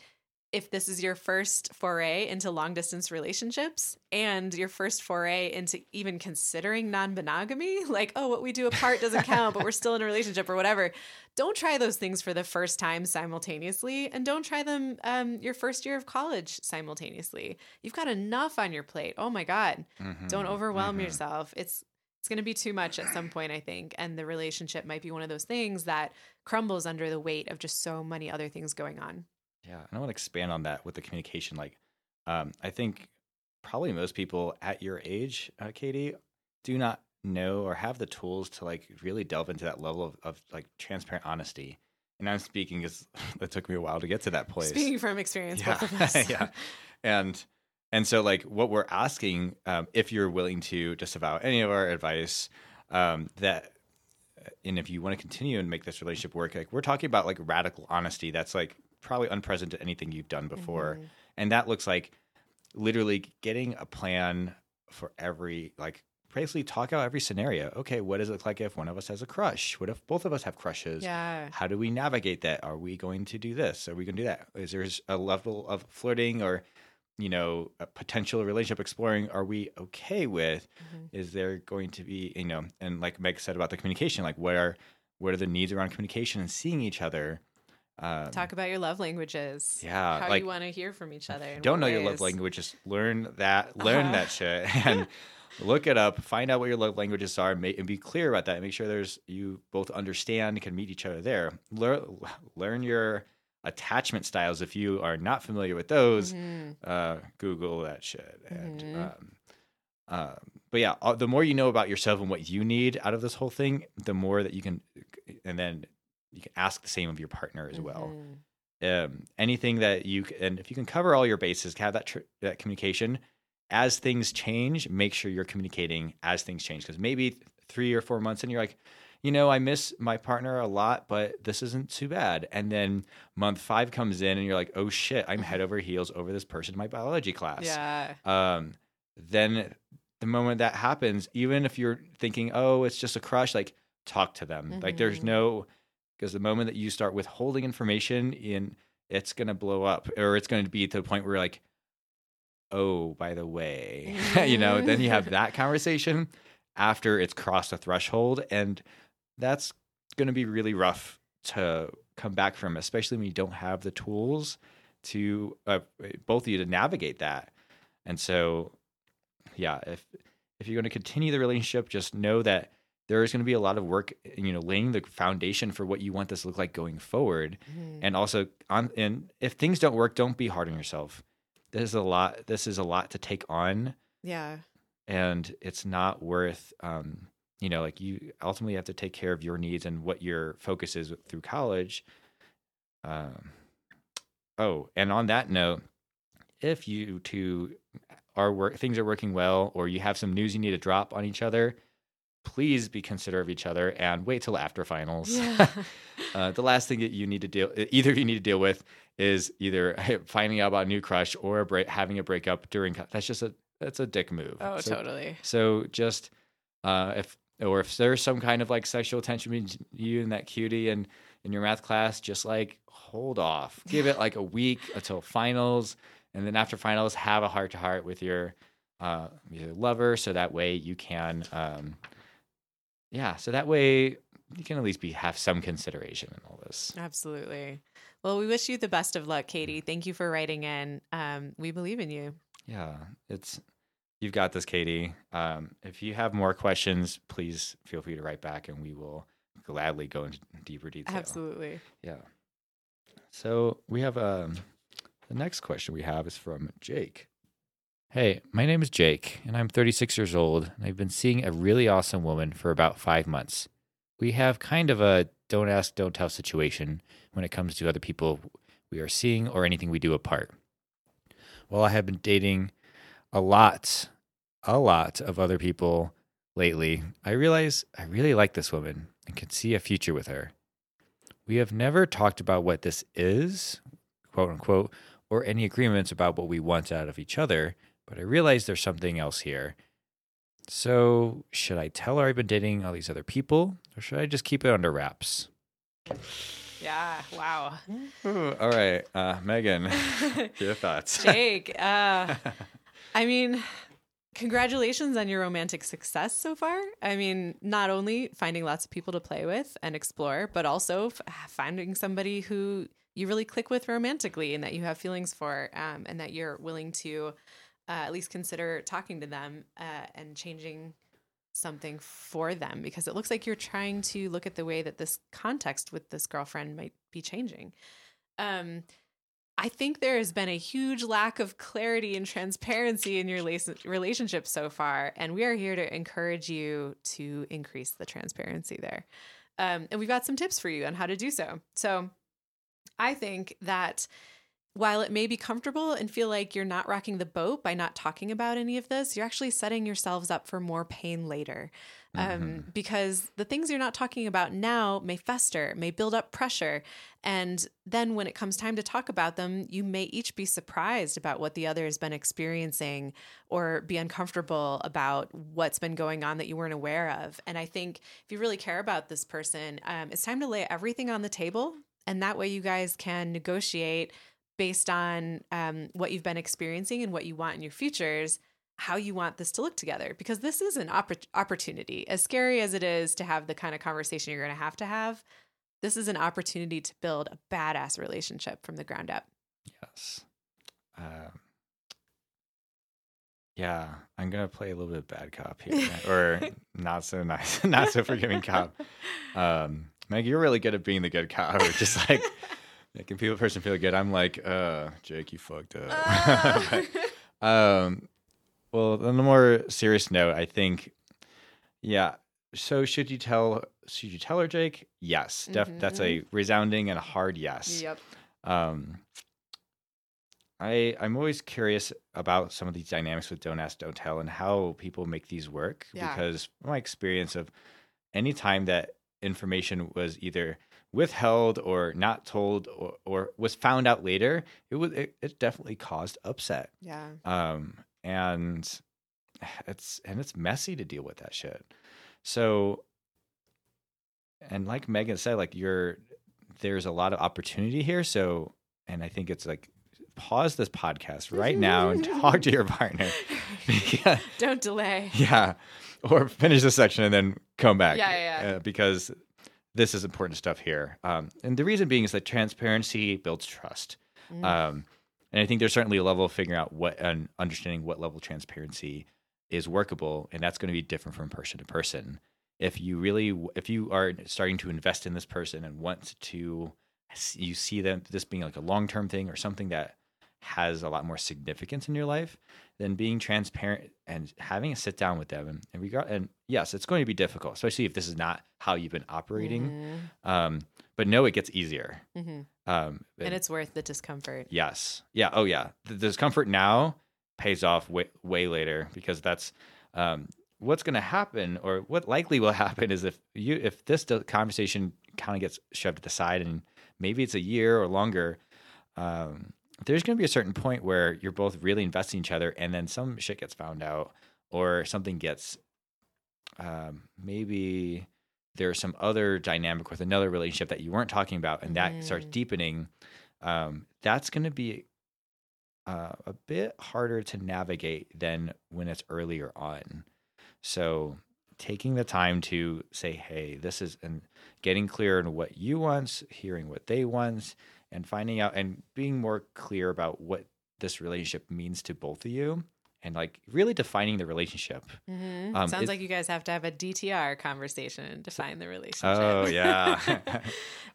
if this is your first foray into long distance relationships and your first foray into even considering non monogamy, [LAUGHS] like, oh, what we do apart doesn't count, but we're still in a relationship or whatever, don't try those things for the first time simultaneously. And don't try them um, your first year of college simultaneously. You've got enough on your plate. Oh my God. Mhm, Don't overwhelm mhm. yourself. It's, it's going to be too much at some point, I think. And the relationship might be one of those things that crumbles under the weight of just so many other things going on. Yeah, and I want to expand on that with the communication. Like, um, I think probably most people at your age, uh, Katie, do not know or have the tools to like really delve into that level of, of like transparent honesty. And I'm speaking because it [LAUGHS] took me a while to get to that place. Speaking from experience, yeah, both of us. [LAUGHS] yeah, and and so like what we're asking, um, if you're willing to disavow any of our advice, um, that and if you want to continue and make this relationship work, like we're talking about like radical honesty. That's like probably unprecedented anything you've done before, Mhm. and that looks like literally getting a plan for every like basically talk out every scenario. Okay, what does it look like if one of us has a crush? What if both of us have crushes? Yeah. how do we navigate that? Are we going to do this? Are we going to do that? Is there a level of flirting or, you know, a potential relationship exploring? Are we okay with? Mhm. Is there going to be, you know, and like Meg said about the communication, like what are what are the needs around communication and seeing each other? Um, Talk about your love languages. Yeah, How like- you want to hear from each other. don't know what your love ways. language, just learn that, learn Uh-huh. that [LAUGHS] shit, and look it up. Find out what your love languages are, and, be clear about that. And make sure there's you both understand, can meet each other there. Learn learn your attachment styles if you are not familiar with those. Mhm. Uh, Google that shit. And Mhm. um, um, but yeah, uh, the more you know about yourself and what you need out of this whole thing, the more that you can, and then you can ask the same of your partner as well Mhm. um, anything that you and if you can cover all your bases, have that tr- that communication. As things change, make sure you're communicating as things change because maybe three or four months and you're like, you know, I miss my partner a lot, but this isn't too bad. And then month five comes in and you're like, oh shit, I'm head over heels over this person in my biology class Yeah. um, then the moment that happens, even if you're thinking, oh, it's just a crush, like talk to them. Like there's Mhm. no, because the moment that you start withholding information in, it's going to blow up or it's going to be to the point where you're like, oh, by the way, [LAUGHS] you know, then you have [LAUGHS] that conversation after it's crossed a threshold. And that's going to be really rough to come back from, especially when you don't have the tools to uh, both of you to navigate that. And so, yeah, if if you're going to continue the relationship, just know that there is going to be a lot of work, you know, laying the foundation for what you want this to look like going forward. Mhm. And also, on and if things don't work, don't be hard on yourself. This is a lot. This is a lot to take on, Yeah. and it's not worth. Um, you know, like you ultimately have to take care of your needs and what your focus is through college. Um, oh, and on that note, if you two are work things are working well, or you have some news you need to drop on each other, please be considerate of each other and wait till after finals. Yeah. [LAUGHS] uh, the last thing that you need to deal, either you need to deal with, is either [LAUGHS] finding out about a new crush or a break, having a breakup during. That's just a that's a dick move. oh, so, totally. So just uh, if or if there's some kind of like sexual tension between you and that cutie and in your math class, just like hold off. [LAUGHS] Give it like a week until finals, and then after finals, have a heart to heart with your uh, your lover, so that way you can, um, yeah, so that way you can at least be have some consideration in all this. Absolutely. Well, we wish you the best of luck, Katie. Thank you for writing in. Um, we believe in you. Yeah, it's you've got this, Katie. Um, if you have more questions, please feel free to write back, and we will gladly go into deeper detail. Absolutely. Yeah. So we have um, the next question we have is from Jake. Hey, my name is Jake, and I'm 36 years old, and I've been seeing a really awesome woman for about five months. We have kind of a don't ask, don't tell situation when it comes to other people we are seeing or anything we do apart. While I have been dating a lot, a lot of other people lately, I realize I really like this woman and can see a future with her. We have never talked about what this is, quote unquote, or any agreements about what we want out of each other, but I realize there's something else here. So, should I tell her I've been dating all these other people, or should I just keep it under wraps? Yeah. Wow. Ooh, all right, uh, Megan, [LAUGHS] your thoughts? Jake, uh, [LAUGHS] I mean, congratulations on your romantic success so far. I mean, not only finding lots of people to play with and explore, but also f- finding somebody who you really click with romantically and that you have feelings for, um, and that you're willing to uh, at least consider talking to them uh, and changing something for them because it looks like you're trying to look at the way that this context with this girlfriend might be changing. Um, I think there has been a huge lack of clarity and transparency in your relationship so far, and we are here to encourage you to increase the transparency there. Um, and we've got some tips for you on how to do so. So, I think that while it may be comfortable and feel like you're not rocking the boat by not talking about any of this, you're actually setting yourselves up for more pain later. Um, mm-hmm. Because the things you're not talking about now may fester, may build up pressure. And then when it comes time to talk about them, you may each be surprised about what the other has been experiencing or be uncomfortable about what's been going on that you weren't aware of. And I think if you really care about this person, um, it's time to lay everything on the table. And that way you guys can negotiate based on um, what you've been experiencing and what you want in your futures how you want this to look together because this is an opp- opportunity. As scary as it is to have the kind of conversation you're going to have to have this is an opportunity to build a badass relationship from the ground up. Yes. Um, yeah i'm going to play a little bit of bad cop here [LAUGHS] or not so nice [LAUGHS] not so forgiving cop. [LAUGHS] Um, meg you're really good at being the good cop just like making people person feel good. I'm like, uh, Jake, you fucked up. Uh. but, [LAUGHS] um, well, on a more serious note, I think, yeah. So should you tell? Should you tell her, Jake? Yes, def- mm-hmm. that's a resounding and a hard yes. Yep. Um, I I'm always curious about some of these dynamics with don't ask, don't tell, and how people make these work. Yeah. Because my experience of any time that information was either withheld or not told or, or was found out later, it was it, it definitely caused upset. Yeah. Um, and it's and it's messy to deal with that shit. So, and like Megan said, like you're there's a lot of opportunity here. So, and I think it's like pause this podcast right now and talk to your partner. [LAUGHS] Don't delay. Yeah. Or finish this section and then come back. Yeah, yeah, yeah. Uh, because this is important stuff here. Um, and the reason being is that transparency builds trust. Mm. Um, and I think there's certainly a level of figuring out what and understanding what level of transparency is workable, and that's going to be different from person to person. If you really, if you are starting to invest in this person and want to, you see them this being like a long term thing or something that has a lot more significance in your life, than being transparent and having a sit down with them and, and regard and yes, it's going to be difficult, especially if this is not how you've been operating. Mm-hmm. Um, but no, it gets easier. Mm-hmm. Um, and, and, it's worth the discomfort. Yes. Yeah. Oh yeah. The, the discomfort now pays off way, way later because that's um, what's going to happen or what likely will [LAUGHS] happen is if you if this conversation kind of gets shoved to the side and maybe it's a year or longer um, there's going to be a certain point where you're both really investing in each other and then some shit gets found out or something gets um, maybe there's some other dynamic with another relationship that you weren't talking about and that mm. starts deepening um, that's going to be uh, a bit harder to navigate than when it's earlier on so taking the time to say hey this is and getting clear on what you want hearing what they want and finding out and being more clear about what this relationship means to both of you and like really defining the relationship. Mm-hmm. Um, Sounds like you guys have to have a DTR conversation and define the relationship. Oh [LAUGHS] yeah.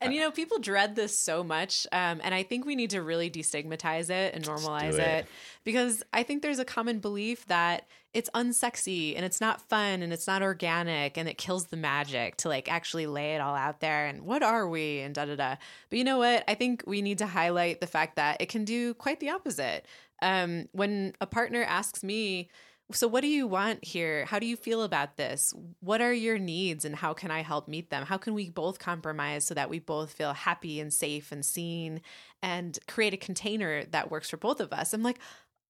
and you know, people dread this so much, um, and I think we need to really destigmatize it and normalize it. it because I think there's a common belief that it's unsexy and it's not fun and it's not organic and it kills the magic to like actually lay it all out there and what are we and da da da. But you know what? I think we need to highlight the fact that it can do quite the opposite. Um, when a partner asks me, so what do you want here? How do you feel about this? What are your needs and how can I help meet them? How can we both compromise so that we both feel happy and safe and seen and create a container that works for both of us? I'm like,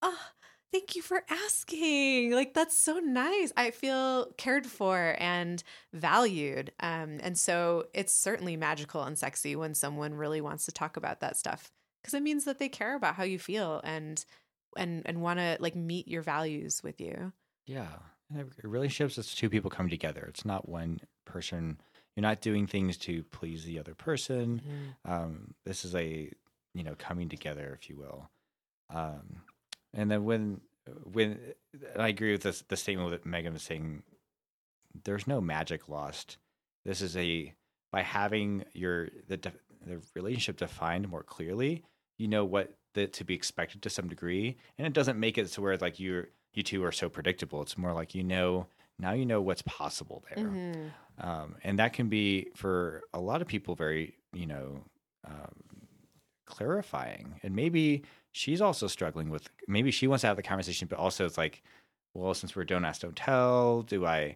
oh, thank you for asking. Like, that's so nice. I feel cared for and valued. Um, and so it's certainly magical and sexy when someone really wants to talk about that stuff because it means that they care about how you feel and and and want to like meet your values with you. Yeah. Relationships is two people coming together. It's not one person. You're not doing things to please the other person. Mm-hmm. Um, this is a you know coming together, if you will. Um, and then when when I agree with this, the statement that Megan was saying, there's no magic lost. This is a by having your the the relationship defined more clearly, you know what the, to be expected to some degree, and it doesn't make it to where like you you two are so predictable. It's more like you know now you know what's possible there, mm-hmm. um, and that can be for a lot of people very you know um, clarifying, and maybe she's also struggling with maybe she wants to have the conversation, but also it's like, well, since we're don't ask, don't tell, do I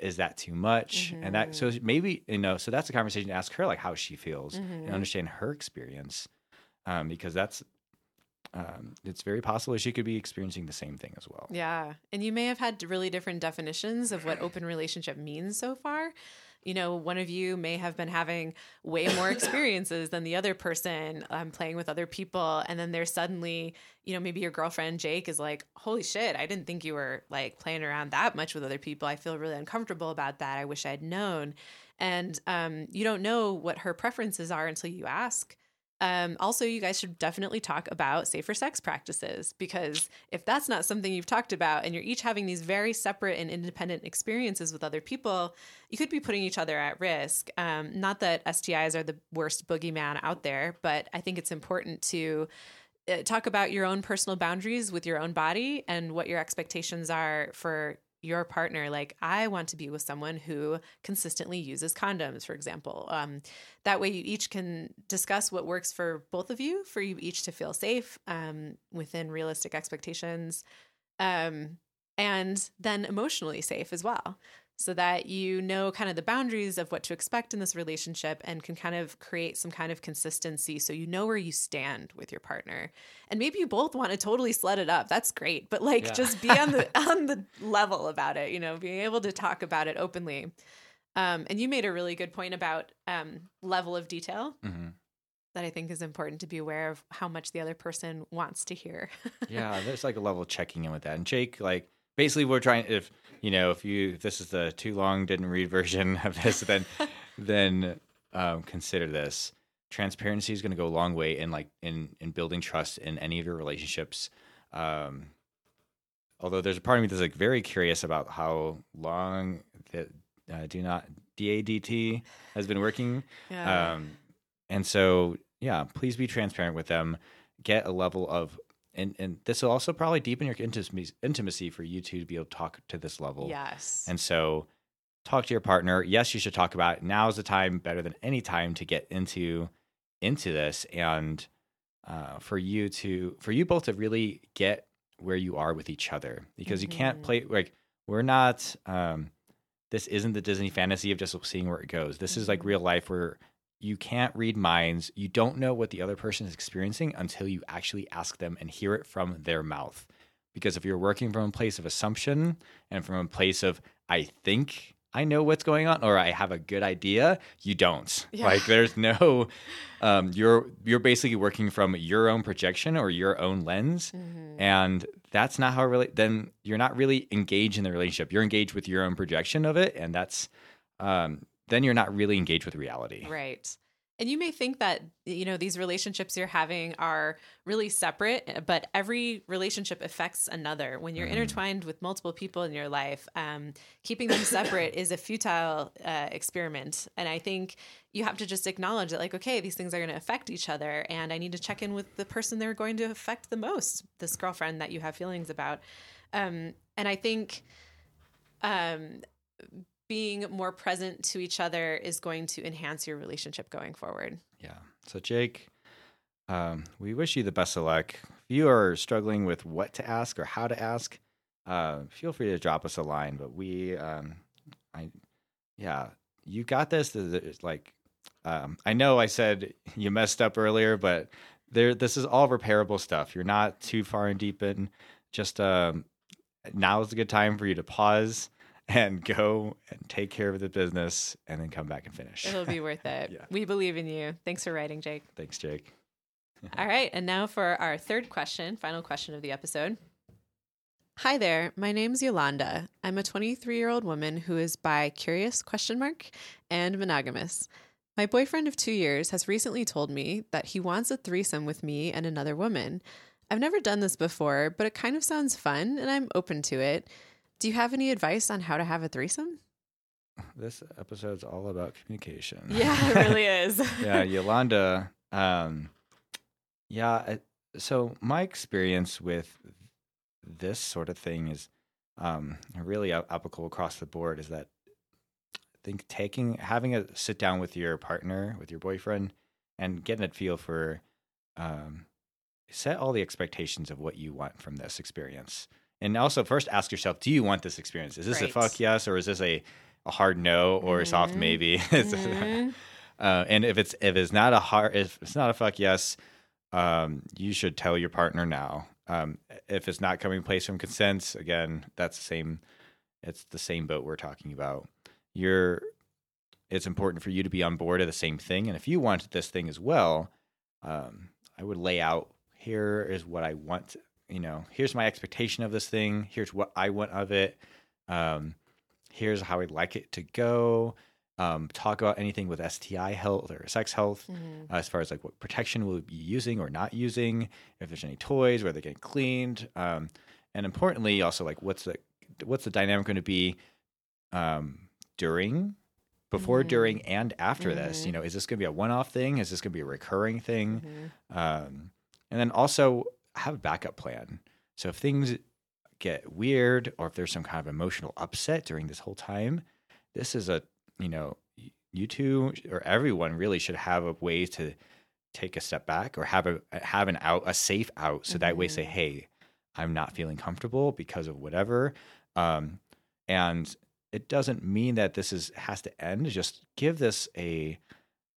is that too much? Mm-hmm. And that so mm-hmm. maybe you know, so that's a conversation to ask her like how she feels mm-hmm. and understand her experience. Um, because that's um, it's very possible she could be experiencing the same thing as well. Yeah. And you may have had really different definitions of what open relationship means so far you know, one of you may have been having way more [LAUGHS] experiences than the other person um, playing with other people. And then there's suddenly, you know, maybe your girlfriend Jake is like, holy shit, I didn't think you were like playing around that much with other people. I feel really uncomfortable about that. I wish I'd known. And um, you don't know what her preferences are until you ask. Um, also, you guys should definitely talk about safer sex practices because if that's not something you've talked about and you're each having these very separate and independent experiences with other people, you could be putting each other at risk. Um, not that STIs are the worst boogeyman out there, but I think it's important to uh, talk about your own personal boundaries with your own body and what your expectations are for your partner like i want to be with someone who consistently uses condoms for example. Um, that way you each can discuss what works for both of you for you each to feel safe um, within realistic expectations um, and then emotionally safe as well so that you know kind of the boundaries of what to expect in this relationship and can kind of create some kind of consistency so you know where you stand with your partner. And maybe you both want to totally sled it up. That's great, but like yeah. just be on the [LAUGHS] on the level about it, you know, being able to talk about it openly. Um, and you made a really good point about um, level of detail. Mm-hmm. That I think is important to be aware of how much the other person wants to hear. yeah, [LAUGHS] there's like a level of checking in with that. And Jake, like, basically we're trying if you know if you if this is the too long didn't read version [LAUGHS] of this then then um, consider this. Transparency is going to go a long way in like in in building trust in any of your relationships. Um, although there's a part of me that's like very curious about how long that uh, do not DADT has been working. Yeah. um, and so yeah please be transparent with them. Get a level of and and this will also probably deepen your intimacy intimacy for you two to be able to talk to this level. Yes. And so talk to your partner. Yes, you should talk about it. Now is the time better than any time to get into into this and uh, for you to for you both to really get where you are with each other because mm-hmm. you can't mm-hmm. play like we're not um this isn't the Disney fantasy of just seeing where it goes. This mm-hmm. is like mm-hmm. real life where you can't read minds. You don't know what the other person is experiencing until you actually ask them and hear it from their mouth. Because if you're working from a place of assumption and from a place of, I think I know what's going on or I have a good idea, you don't. Yeah. Like there's no um, you're you're basically working from your own projection or your own lens. Mm-hmm. And that's not how really then you're not really engaged in the relationship. You're engaged with your own projection of it. And that's um, then you're not really engaged with reality. Right. And you may think that, you know, these relationships you're having are really separate, but every relationship affects another. When you're mm. intertwined with multiple people in your life, um, keeping them separate is a futile uh, experiment. And I think you have to just acknowledge that, like, okay, these things are going to affect each other. And I need to check in with the person they're going to affect the most, this girlfriend that you have feelings about. Um, and I think um, being more present to each other is going to enhance your relationship going forward. Yeah. So, Jake, um, we wish you the best of luck. If you are struggling with what to ask or how to ask, uh, feel free to drop us a line. But we, um, I, yeah, you got this. It's like, um, I know I said you messed up earlier, but there, this is all repairable stuff. You're not too far in deep in just um, now is a good time for you to pause and go and take care of the business and then come back and finish. It'll be worth it. [LAUGHS] Yeah. We believe in you. Thanks for writing, Jake. Thanks, Jake. [LAUGHS] All right, and now for our third question, final question of the episode. Hi there, my name's Yolanda. I'm a 23-year-old woman who is bi curious question mark and monogamous. My boyfriend of 2 years has recently told me that he wants a threesome with me and another woman. I've never done this before, but it kind of sounds fun and I'm open to it. Do you have any advice on how to have a threesome? This episode's all about communication. Yeah, it really is. [LAUGHS] yeah, Yolanda. Um, yeah. So my experience with this sort of thing is um, really applicable across the board. Is that I think taking having a sit down with your partner, with your boyfriend, and getting a feel for um, set all the expectations of what you want from this experience. And also, first ask yourself: Do you want this experience? Is this a fuck yes, or is this a a hard no, or a soft Mhm. maybe? [LAUGHS] Mhm. Uh, and if it's if it's not a hard if it's not a fuck yes, um, you should tell your partner now. Um, if it's not coming place from consent, again, that's the same. It's the same boat we're talking about. You're. It's important for you to be on board of the same thing, and if you want this thing as well, um, I would lay out. Here is what I want. You know, here's my expectation of this thing. Here's what I want of it. Um, here's how I'd like it to go um, talk about anything with STI health or sex health, Mhm. uh, as far as like what protection we'll be using or not using, if there's any toys, where they're getting cleaned, um, and importantly, also like what's the what's the dynamic going to be um, during, before, Mhm. during, and after this. Mhm. You know, is this going to be a one-off thing? Is this going to be a recurring thing? Mhm. um, and then also have a backup plan. So if things get weird, or if there's some kind of emotional upset during this whole time, this is a you know you two or everyone really should have a way to take a step back or have a have an out a safe out so that way say Mhm. hey i'm not feeling comfortable because of whatever um and it doesn't mean that this is has to end just give this a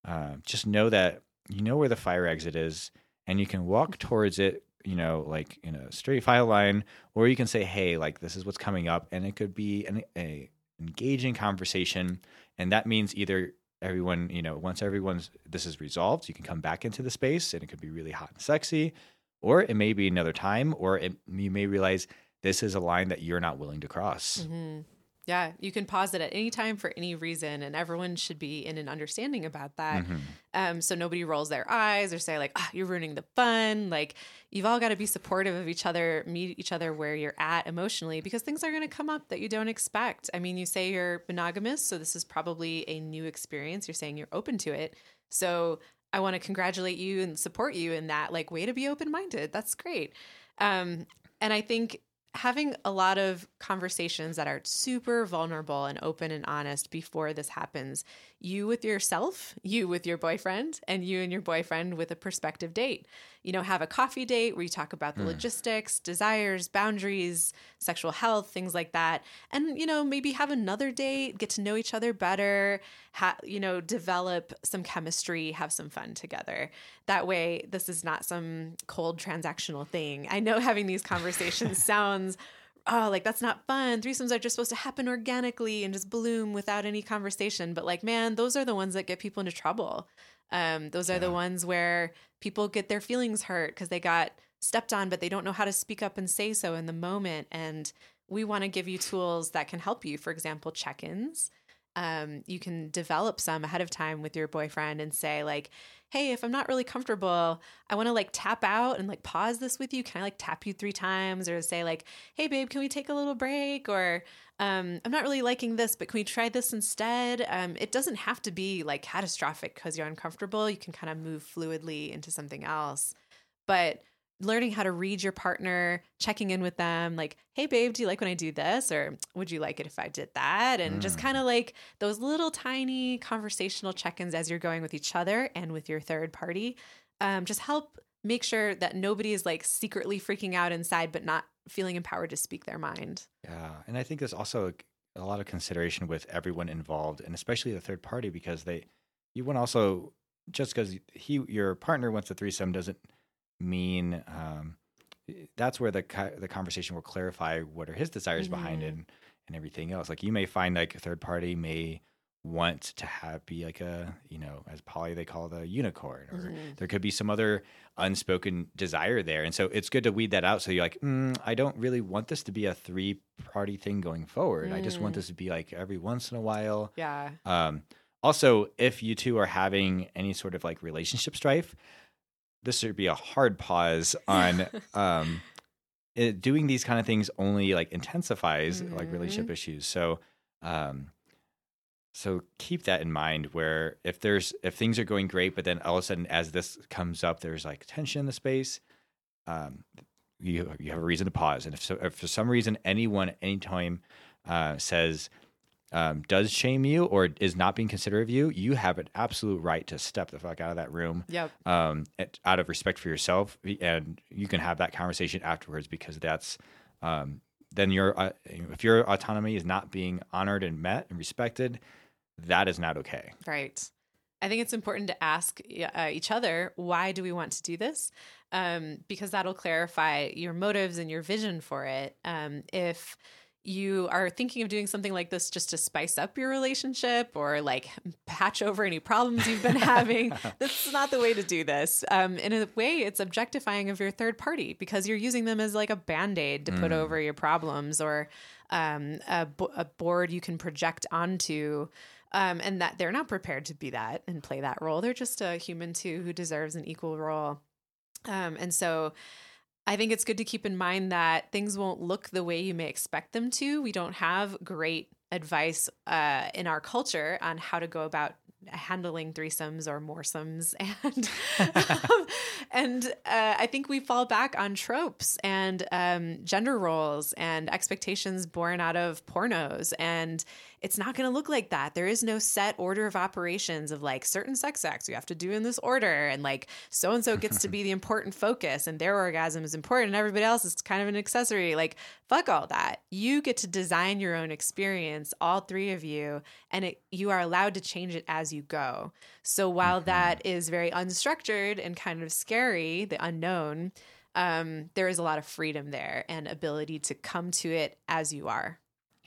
uh, just know that you know where the fire exit is and you can walk towards it you know like in a straight file line or you can say hey like this is what's coming up and it could be an a engaging conversation and that means either everyone you know once everyone's this is resolved you can come back into the space and it could be really hot and sexy or it may be another time or it, you may realize this is a line that you're not willing to cross Mhm. Yeah, you can pause it at any time for any reason, and everyone should be in an understanding about that. Mhm. Um, so nobody rolls their eyes or say like, "Ah, you're ruining the fun." Like, you've all got to be supportive of each other, meet each other where you're at emotionally, because things are going to come up that you don't expect. I mean, you say you're monogamous, so this is probably a new experience. You're saying you're open to it, so I want to congratulate you and support you in that. Like, way to be open minded. That's great. Um, and I think having a lot of conversations that are super vulnerable and open and honest before this happens you with yourself you with your boyfriend and you and your boyfriend with a prospective date you know have a coffee date where you talk about the hmm. logistics desires boundaries sexual health things like that. And you know maybe have another date get to know each other better ha- you know develop some chemistry have some fun together. That way this is not some cold transactional thing. I know having these conversations [LAUGHS] sounds oh like that's not fun. Threesomes are just supposed to happen organically and just bloom without any conversation. But like man those are the ones that get people into trouble. Um, those are the ones where people get their feelings hurt because they got stepped on but they don't know how to speak up and say so in the moment. And we want to give you tools that can help you. For example check-ins. Um, you can develop some ahead of time with your boyfriend and say like hey if i'm not really comfortable i want to like tap out and like pause this with you. Can i like tap you three times or say like hey babe can we take a little break? Or um, i'm not really liking this but can we try this instead? Um, it doesn't have to be like catastrophic because you're uncomfortable. You can kind of move fluidly into something else. But learning how to read your partner, checking in with them, like, hey, babe, do you like when I do this? Or would you like it if I did that? And just Mm. kind of like those little tiny conversational check ins as you're going with each other and with your third party, um, just help make sure that nobody is like secretly freaking out inside, but not feeling empowered to speak their mind. Yeah, and I think there's also a lot of consideration with everyone involved, and especially the third party, because they you want also just because he your partner wants a threesome doesn't mean um, that's where the the conversation will clarify what are his desires behind it and, and everything else. Like you may find like a third party may want to have be like a you know as poly they call the unicorn or Mhm. there could be some other unspoken desire there and so it's good to weed that out so you're like mm, i don't really want this to be a three party thing going forward i just want Mm. this to be like every once in a while Yeah. um, also, if you two are having any sort of like relationship strife, this should be a hard pause on [LAUGHS] um, it, doing these kind of things. Only like intensifies like relationship issues. So, um, so keep that in mind. Where if there's if things are going great, but then all of a sudden as this comes up, there's like tension in the space. Um, you you have a reason to pause, and if, so, if for some reason anyone anytime uh, says um, does shame you or is not being considerate of you, you have an absolute right to step the fuck out of that room Yep. um, it- out of respect for yourself, and you can have that conversation afterwards because that's um, then your uh, if your autonomy is not being honored and met and respected, that is not okay. Right. I think it's important to ask uh, each other why do we want to do this, um, because that'll clarify your motives and your vision for it. Um, if you are thinking of doing something like this just to spice up your relationship or like patch over any problems you've been having, [LAUGHS] this is not the way to do this. Um, in a way, it's objectifying of your third party because you're using them as like a band aid to put Mm. over your problems or um, a, bo- a board you can project onto. Um, and that they're not prepared to be that and play that role. They're just a human too who deserves an equal role. Um, and so I think it's good to keep in mind that things won't look the way you may expect them to. We don't have great advice uh, in our culture on how to go about handling threesomes or moresomes [LAUGHS] and um, and uh, I think we fall back on tropes and um, gender roles and expectations born out of pornos and it's not going to look like that. There is no set order of operations of like certain sex acts you have to do in this order, and like so and so gets to [LAUGHS] be the important focus, and their orgasm is important, and everybody else is kind of an accessory. Like, fuck all that. You get to design your own experience, all three of you, and it, you are allowed to change it as you go. So while that is very unstructured and kind of scary, the unknown, um, there is a lot of freedom there and ability to come to it as you are.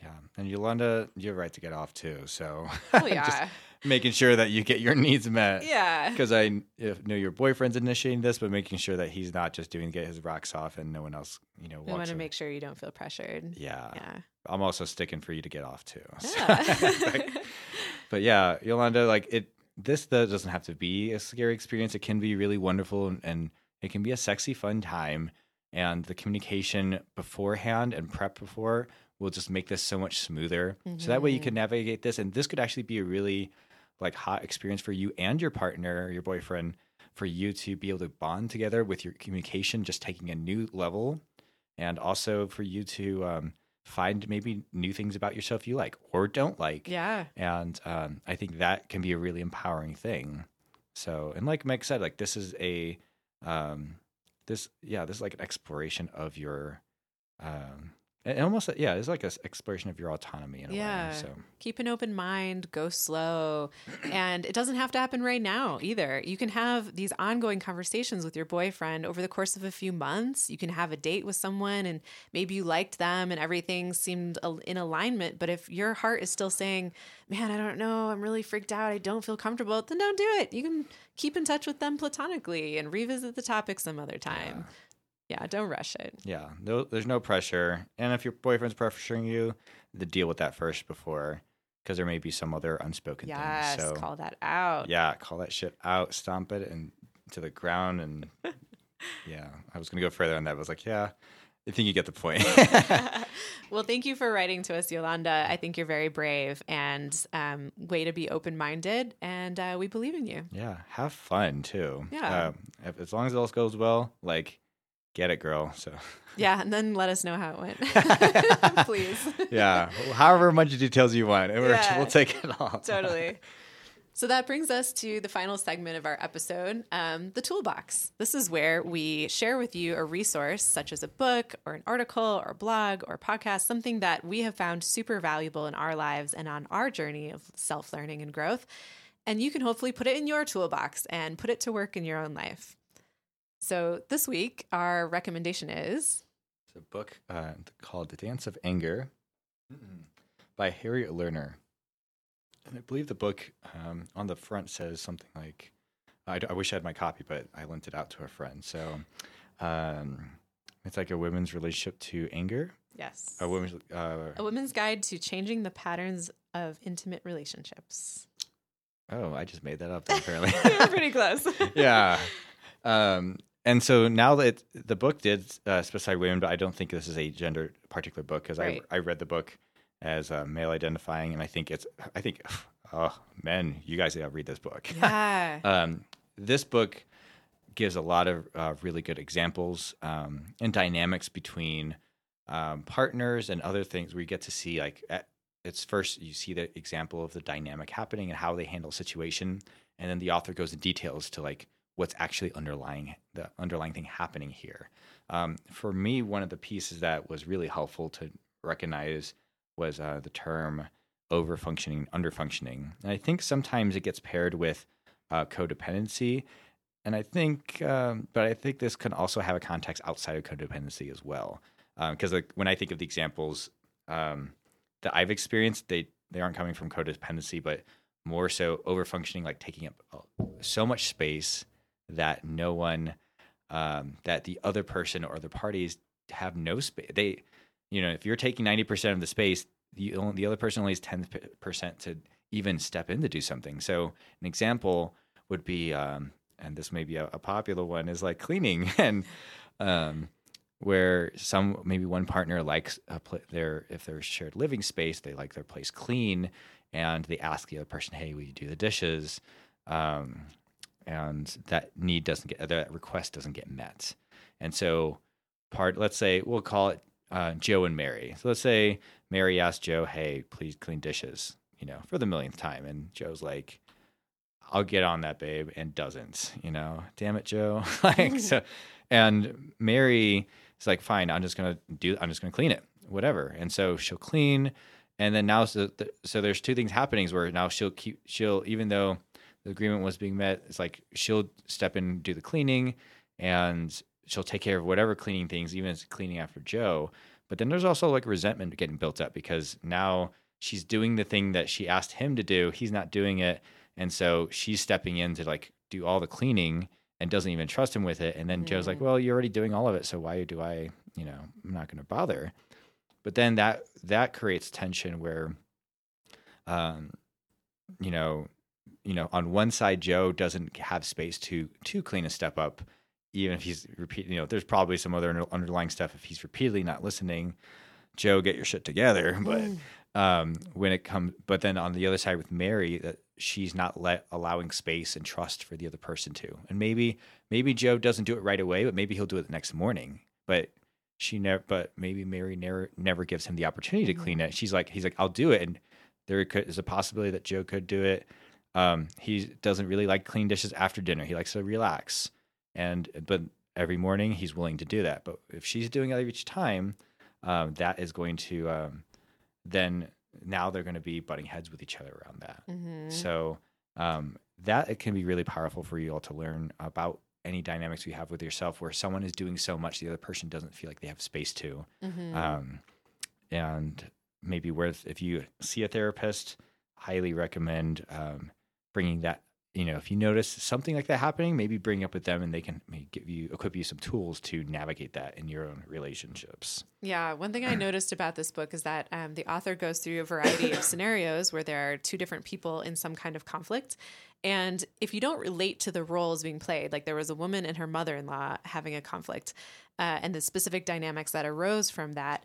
Yeah, and Yolanda, you have a right to get off too. So Oh [LAUGHS] just yeah, making sure that you get your needs met. [LAUGHS] yeah. Because I know your boyfriend's initiating this, but making sure that he's not just doing get his rocks off and no one else, you know, We want to make sure you don't feel pressured. Yeah, Yeah. I'm also sticking for you to get off too. [LAUGHS] So- Yeah. but yeah, Yolanda, like it, this though doesn't have to be a scary experience. It can be really wonderful and, and it can be a sexy, fun time. And the communication beforehand and prep before will just make this so much smoother. So that way you can navigate this, and this could actually be a really like hot experience for you and your partner, your boyfriend, for you to be able to bond together with your communication, just taking a new level, and also for you to um, find maybe new things about yourself you like or don't like yeah. and um, I think that can be a really empowering thing. So, and like Meg said, like this is a, um, this yeah, this is like an exploration of your, um, and almost yeah, it's like an exploration of your autonomy in a Yeah. way. So Keep an open mind, go slow. And it doesn't have to happen right now either. You can have these ongoing conversations with your boyfriend over the course of a few months. You can have a date with someone and maybe you liked them and everything seemed in alignment. But if your heart is still saying, man, I don't know, I'm really freaked out, I don't feel comfortable, then don't do it. You can keep in touch with them platonically and revisit the topic some other time. Yeah, don't rush it. yeah, no, there's no pressure, and if your boyfriend's pressuring you, the deal with that first before, because there may be some other unspoken Yes, things. So call that out. yeah, call that shit out, stomp it and to the ground, and [LAUGHS] yeah, I was gonna go further on that. But I was like, yeah, I think you get the point. [LAUGHS] well, thank you for writing to us, Yolanda. I think you're very brave and um, way to be open minded, and uh, we believe in you. yeah, have fun too. Yeah. Um, if, as long as it all goes well, like, get it, girl. So [LAUGHS] Yeah, and then let us know how it went, [LAUGHS] [LAUGHS] please. yeah, however much details you want, Yeah. we'll take it all. totally. So that brings us to the final segment of our episode, um, the toolbox. This is where we share with you a resource, such as a book or an article or blog or podcast, something that we have found super valuable in our lives and on our journey of self learning and growth. And you can hopefully put it in your toolbox and put it to work in your own life. So this week, our recommendation is It's a book uh, called The Dance of Anger by Harriet Lerner. And I believe the book um, on the front says something like, "I wish I had my copy, but I lent it out to a friend. So um, it's like a women's relationship to anger. yes, A woman's, uh, A Women's Guide to Changing the Patterns of Intimate Relationships. oh, I just made that up then, apparently. [LAUGHS] You're pretty close. [LAUGHS] yeah. Um, and so now that the book did uh, specify women, but I don't think this is a gender particular book because Right. I I read the book as uh, male identifying, and I think it's I think [SIGHS] oh men, you guys gotta read this book. Yeah. [LAUGHS] um, this book gives a lot of uh, really good examples um, and dynamics between um, partners and other things where you get to see like at, it's first you see the example of the dynamic happening and how they handle a situation and then the author goes in details to like what's actually underlying the underlying thing happening here. Um, for me one of the pieces that was really helpful to recognize was uh, the term over functioning under functioning and i think sometimes it gets paired with uh, codependency. And i think um, but i think this can also have a context outside of codependency as well. Because like when i think of the examples um, that i've experienced they they aren't coming from codependency but more so over functioning like taking up uh, so much space that no one um, that the other person or the parties have no space they you know if you're taking 90% of the space the, only, the other person only has 10% to even step in to do something. So an example would be um, and this may be a, a popular one is like cleaning. [LAUGHS] And um, where some maybe one partner likes a pla their if there's shared living space they like their place clean and they ask the other person hey will you do the dishes? Um, and that need doesn't get that request doesn't get met. And so part let's say we'll call it uh, joe and mary. So let's say mary asked joe hey please clean dishes you know for the millionth time. And joe's like i'll get on that babe and doesn't you know. Damn it joe. [LAUGHS] Like so [LAUGHS] and mary is like fine i'm just gonna do i'm just gonna clean it whatever. And so she'll clean and then now so, so there's two things happening where now she'll keep she'll even though the agreement was being met it's like she'll step in do the cleaning and she'll take care of whatever cleaning things even as cleaning after joe. But then there's also like resentment getting built up because now she's doing the thing that she asked him to do he's not doing it. And so she's stepping in to like do all the cleaning and doesn't even trust him with it. And then joe's like Mm. well you're already doing all of it so why do i you know i'm not going to bother? But then that that creates tension where um you know you know on one side joe doesn't have space to to clean a step up even if he's repeating you know there's probably some other underlying stuff if he's repeatedly not listening. Joe get your shit together. [LAUGHS] But um when it comes but then on the other side with mary that she's not let allowing space and trust for the other person to. And maybe maybe joe doesn't do it right away but maybe he'll do it the next morning. But she never but maybe mary never never gives him the opportunity to clean it. She's like he's like i'll do it. And there could, is a possibility that joe could do it um he doesn't really like clean dishes after dinner he likes to relax and but every morning he's willing to do that but if she's doing it each time um that is going to um then now they're going to be butting heads with each other around that Mhm. so um, that it can be really powerful for you all to learn about any dynamics you have with yourself where someone is doing so much the other person doesn't feel like they have space to. Mhm. Um, and maybe worth if you see a therapist, highly recommend um, bringing that. You know, if you notice something like that happening, maybe bring up with them, and they can maybe give you equip you some tools to navigate that in your own relationships. Yeah, one thing I [CLEARS THROAT] noticed about this book is that um, the author goes through a variety of scenarios where there are two different people in some kind of conflict. And if you don't relate to the roles being played, like there was a woman and her mother in law having a conflict, uh, and the specific dynamics that arose from that.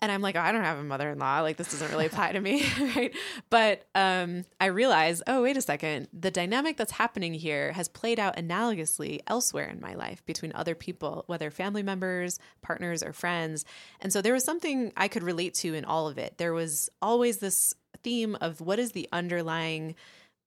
And I'm like, oh, I don't have a mother in law. Like, this doesn't really apply to me. [LAUGHS] right. But um, I realize, oh, wait a second. The dynamic that's happening here has played out analogously elsewhere in my life between other people, whether family members, partners, or friends. And so there was something I could relate to in all of it. There was always this theme of what is the underlying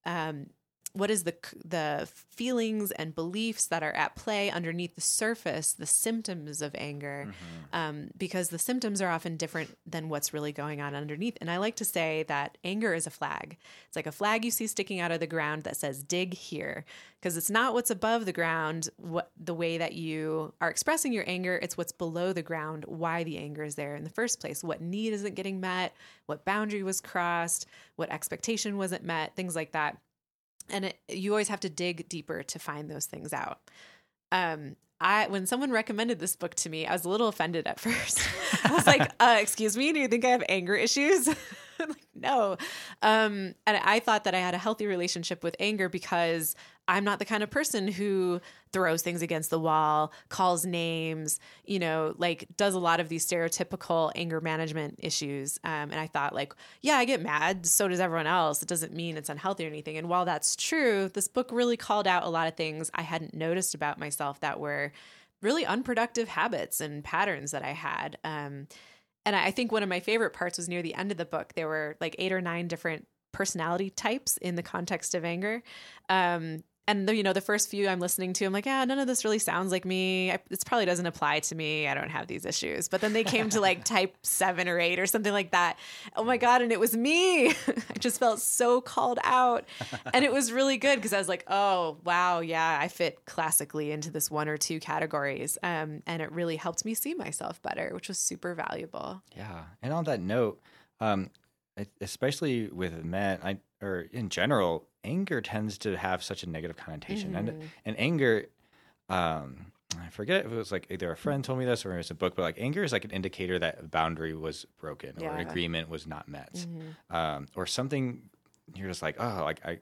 um, what is the the feelings and beliefs that are at play underneath the surface, the symptoms of anger, Mm-hmm. um, because the symptoms are often different than what's really going on underneath. And I like to say that anger is a flag. It's like a flag you see sticking out of the ground that says "dig here," because it's not what's above the ground, what the way that you are expressing your anger. It's what's below the ground, why the anger is there in the first place, what need isn't getting met, what boundary was crossed, what expectation wasn't met, things like that and it, you always have to dig deeper to find those things out. Um, I when someone recommended this book to me, I was a little offended at [LAUGHS] first. I was like, [LAUGHS] uh, "Excuse me, do you think I have anger issues?" [LAUGHS] like, no, um, and I thought that I had a healthy relationship with anger because I'm not the kind of person who throws things against the wall, calls names, you know, like does a lot of these stereotypical anger management issues. Um, and I thought, like, yeah, I get mad. So does everyone else. It doesn't mean it's unhealthy or anything. And while that's true, this book really called out a lot of things I hadn't noticed about myself that were really unproductive habits and patterns that I had. Um, and I think one of my favorite parts was near the end of the book. There were like eight or nine different personality types in the context of anger. Um, and the, you know the first few i'm listening to i'm like yeah none of this really sounds like me. I, this probably doesn't apply to me. I don't have these issues. But then they came to like [LAUGHS] type seven or eight or something like that. Oh my god and it was me. [LAUGHS] I just felt so called out. And it was really good because i was like oh wow yeah i fit classically into this one or two categories. Um, and it really helped me see myself better which was super valuable. Yeah, and on that note, um, especially with men, I or in general, anger tends to have such a negative connotation, and Mhm. and anger, um, I forget if it was like either a friend told me this or it was a book, but like anger is like an indicator that a boundary was broken or an agreement was not met, Mhm. um, or something. You're just like, oh, like I,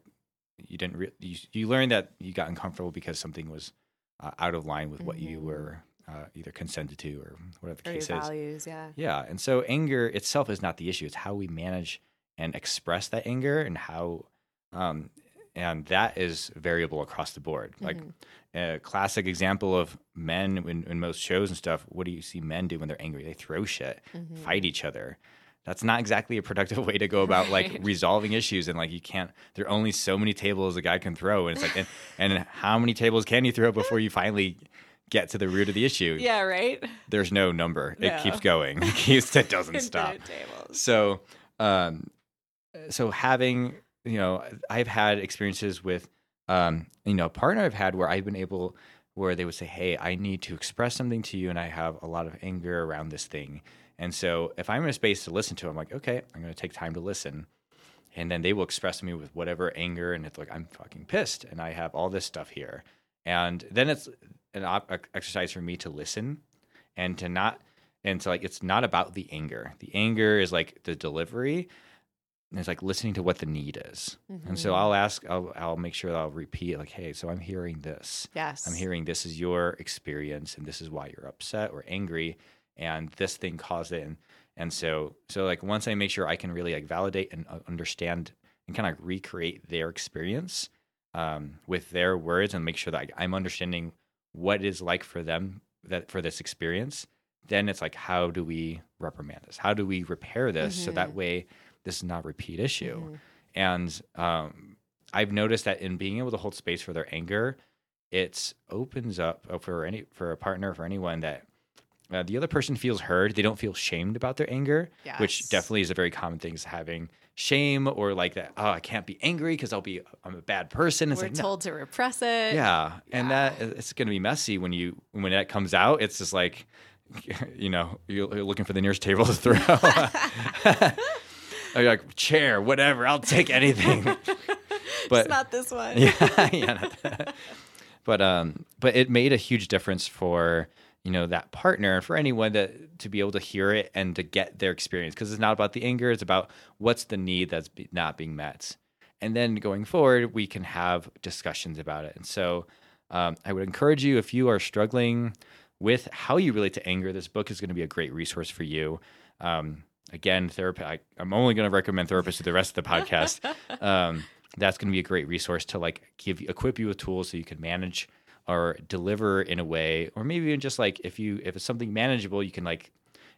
you didn't, re- you you learned that you got uncomfortable because something was uh, out of line with what you Mhm. were uh, either consented to or whatever the or case is. values yeah Yeah. And so anger itself is not the issue. It's how we manage and express that anger and how, um, and that is variable across the board. Like Mhm. a classic example of men in, in most shows and stuff. What do you see men do when they're angry? They throw shit, Mhm. fight each other. That's not exactly a productive [LAUGHS] way to go about like resolving issues. And like you can't. There are only so many tables a guy can throw, and it's like, and, [LAUGHS] and how many tables can you throw before you finally get to the root of the issue? yeah right there's no number. It keeps going. [LAUGHS] It keeps it doesn't stop. Tables. So, um, so having you know, I've had experiences with um, you know, a partner I've had where I've been able where they would say, "Hey, I need to express something to you, and I have a lot of anger around this thing." And so, if I'm in a space to listen to, I'm like, "Okay, I'm going to take time to listen." And then they will express to me with whatever anger, and it's like I'm fucking pissed, and I have all this stuff here. And then it's an op- exercise for me to listen and to not and so like it's not about the anger the anger is like the delivery and it's like listening to what the need is. And so Mhm. i'll ask I'll, I'll make sure that i'll repeat like hey so i'm hearing this. Yes. I'm hearing this is your experience and this is why you're upset or angry and this thing caused it. And and so so like once i make sure i can really like validate and uh, understand and kind of recreate their experience um, with their words and make sure that I, i'm understanding what it is like for them that for this experience then it's like how do we reprimand this? How do we repair this so that Mhm. way this is not a repeat issue Mhm. and um, I've noticed that in being able to hold space for their anger, it opens up uh, for any for a partner for anyone that uh, the other person feels heard. They don't feel shamed about their anger, which definitely is a very common thing. Is having shame or like that. Oh, I can't be angry because I'll be I'm a bad person. It's We're like no. told to repress it. Yeah, and Yeah. that it's going to be messy when you when that comes out. It's just like, [LAUGHS] you know, you're looking for the nearest table to throw. [LAUGHS] [LAUGHS] You're like chair, whatever. I'll take anything. [LAUGHS] [LAUGHS] But- it's not this one. [LAUGHS] yeah, yeah. but um, but it made a huge difference for you know that partner and for anyone that to be able to hear it and to get their experience because it's not about the anger; it's about what's the need that's be, not being met. And then going forward, we can have discussions about it. And so, um, I would encourage you if you are struggling with how you relate to anger, this book is going to be a great resource for you. Um, again, therapy. I, I'm only going to recommend therapists to the rest of the podcast. [LAUGHS] Um, that's going to be a great resource to like give equip you with tools so you can manage or deliver in a way, or maybe even just like if you if it's something manageable, you can like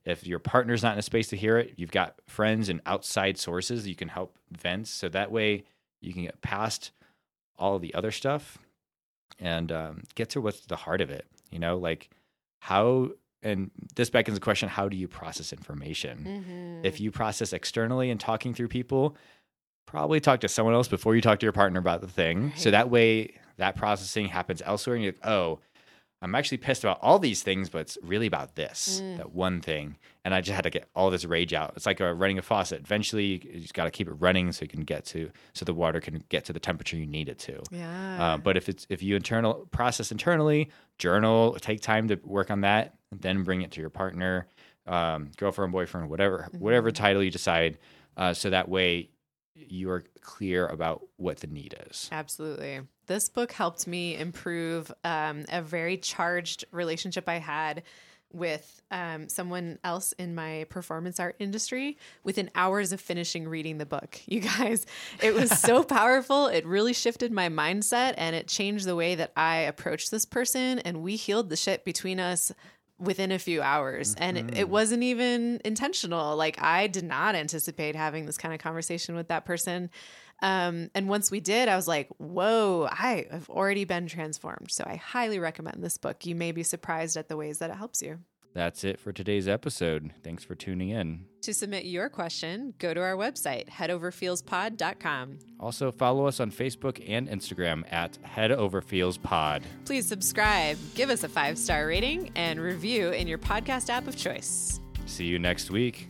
if your partner's not in a space to hear it, you've got friends and outside sources you can help vent. So that way you can get past all the other stuff and um, get to what's the heart of it. You know, like how, and this beckons the question how do you process information? Mhm. If you process externally and talking through people, probably talk to someone else before you talk to your partner about the thing. So that way, that processing happens elsewhere, and you're like, oh, I'm actually pissed about all these things, but it's really about this, Mm. that one thing. And I just had to get all this rage out. It's like uh, running a faucet. Eventually, you just got to keep it running so you can get to, so the water can get to the temperature you need it to. yeah. Uh, but if it's if you internal process internally, journal, take time to work on that, then bring it to your partner, um, girlfriend, boyfriend, whatever whatever title you decide, uh, so that way you are clear about what the need is. Absolutely. This book helped me improve um, a very charged relationship I had with um, someone else in my performance art industry within hours of finishing reading the book. [LAUGHS] You guys, it was so [LAUGHS] powerful. It really shifted my mindset and it changed the way that I approached this person. And we healed the shit between us within a few hours. And it, it wasn't even intentional. Like i did not anticipate having this kind of conversation with that person. Um, and once we did i was like whoa i have already been transformed. So i highly recommend this book. You may be surprised at the ways that it helps you That's it for today's episode. Thanks for tuning in. to submit your question go to our website headoverfeelspod.com Also, follow us on Facebook and Instagram at Head Over Feels Pod. please subscribe give us a five star rating and review in your podcast app of choice See you next week.